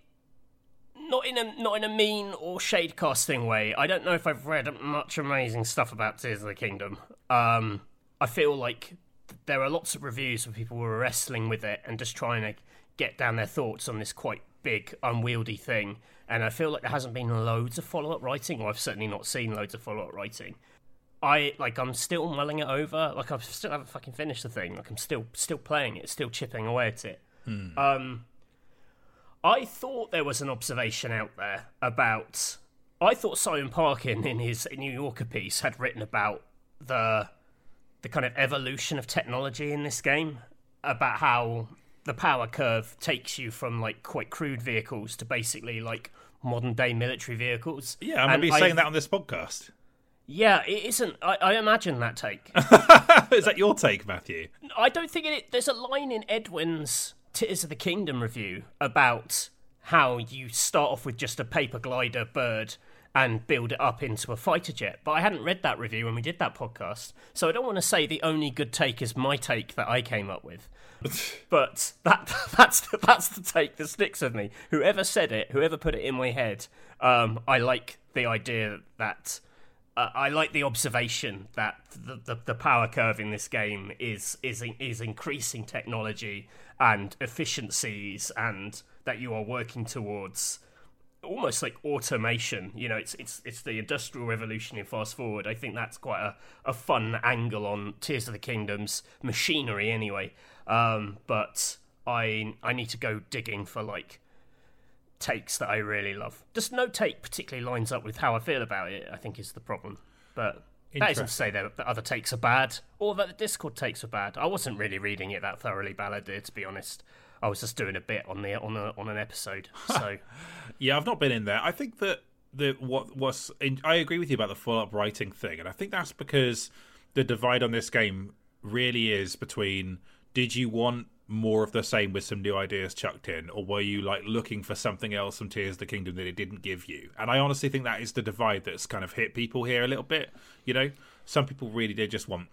not in a not in a mean or shade casting way. I don't know if I've read much amazing stuff about Tears of the Kingdom. Um, I feel like there are lots of reviews where people were wrestling with it and just trying to get down their thoughts on this quite big, unwieldy thing. And I feel like there hasn't been loads of follow up writing, or I've certainly not seen loads of follow up writing. I like I'm still mulling it over. Like I still haven't fucking finished the thing. Like I'm still still playing it, still chipping away at it. Um, I thought there was an observation out there about. I thought Simon Parkin in his New Yorker piece had written about the the kind of evolution of technology in this game, about how the power curve takes you from like quite crude vehicles to basically like modern day military vehicles. Yeah, I'm going to be I- saying that on this podcast. Yeah, it isn't. I, I imagine that take. Is that your take, Matthew? I don't think it. There's a line in Edwin's Tears of the Kingdom review about how you start off with just a paper glider bird and build it up into a fighter jet. But I hadn't read that review when we did that podcast, so I don't want to say the only good take is my take that I came up with. but that that's the, that's the take that sticks with me. Whoever said it, whoever put it in my head, um, I like the idea that uh, I like the observation that the, the, the power curve in this game is is is increasing technology and efficiencies, and that you are working towards almost like automation. You know, it's it's it's the industrial revolution in fast forward. I think that's quite a, a fun angle on Tears of the Kingdom's machinery, anyway. Um, but I I need to go digging for like takes that I really love. Just no take particularly lines up with how I feel about it. I think is the problem. But that isn't to say that the other takes are bad or that the Discord takes are bad. I wasn't really reading it that thoroughly, Balladeer, to be honest. I was just doing a bit on the on a, on an episode. So Yeah, I've not been in there. I think that the what was in, I agree with you about the follow up writing thing, and I think that's because the divide on this game really is between did you want more of the same with some new ideas chucked in, or were you like looking for something else from Tears of the Kingdom that it didn't give you? And I honestly think that is the divide that's kind of hit people here a little bit. You know, some people really did just want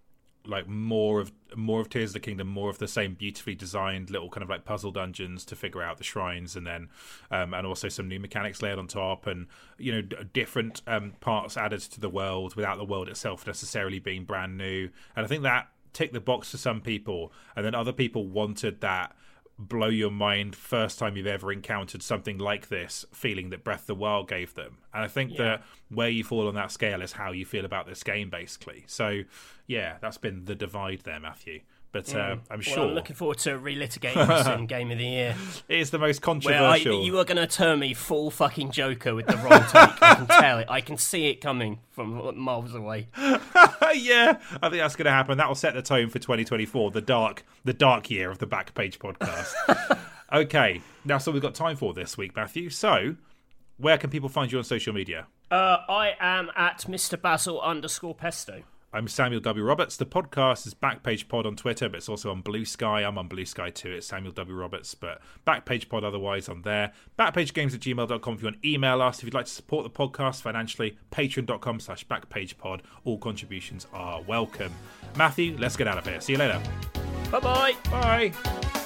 like more of more of Tears of the Kingdom, more of the same beautifully designed little kind of like puzzle dungeons to figure out the shrines, and then um, and also some new mechanics layered on top, and you know d- different um, parts added to the world without the world itself necessarily being brand new. And I think that ticked the box for some people, and then other people wanted that blow your mind first time you've ever encountered something like this feeling that Breath of the Wild gave them. And I think that where you fall on that scale is how you feel about this game, basically. So, yeah, that's been the divide there, Matthew. But uh, I'm well, sure I'm looking forward to relitigating this in Game of the Year. it is the most Where I, controversial. you are going to turn me full fucking Joker with the wrong take. I can tell it. I can see it coming from miles away. yeah, I think that's going to happen. That will set the tone for 2024, the dark, the dark year of the Backpage podcast. okay, that's all we've got time for this week, Matthew. So, where can people find you on social media? Uh, I am at Mr. Basil underscore Pesto. I'm Samuel W. Roberts. The podcast is Backpage Pod on Twitter, but it's also on Bluesky. I'm on Bluesky too. It's Samuel W. Roberts, but Backpage Pod otherwise on there. Backpagegames at gmail.com if you want to email us. If you'd like to support the podcast financially, patreon.com slash backpagepod. All contributions are welcome. Matthew, let's get out of here. See you later. Bye bye. Bye.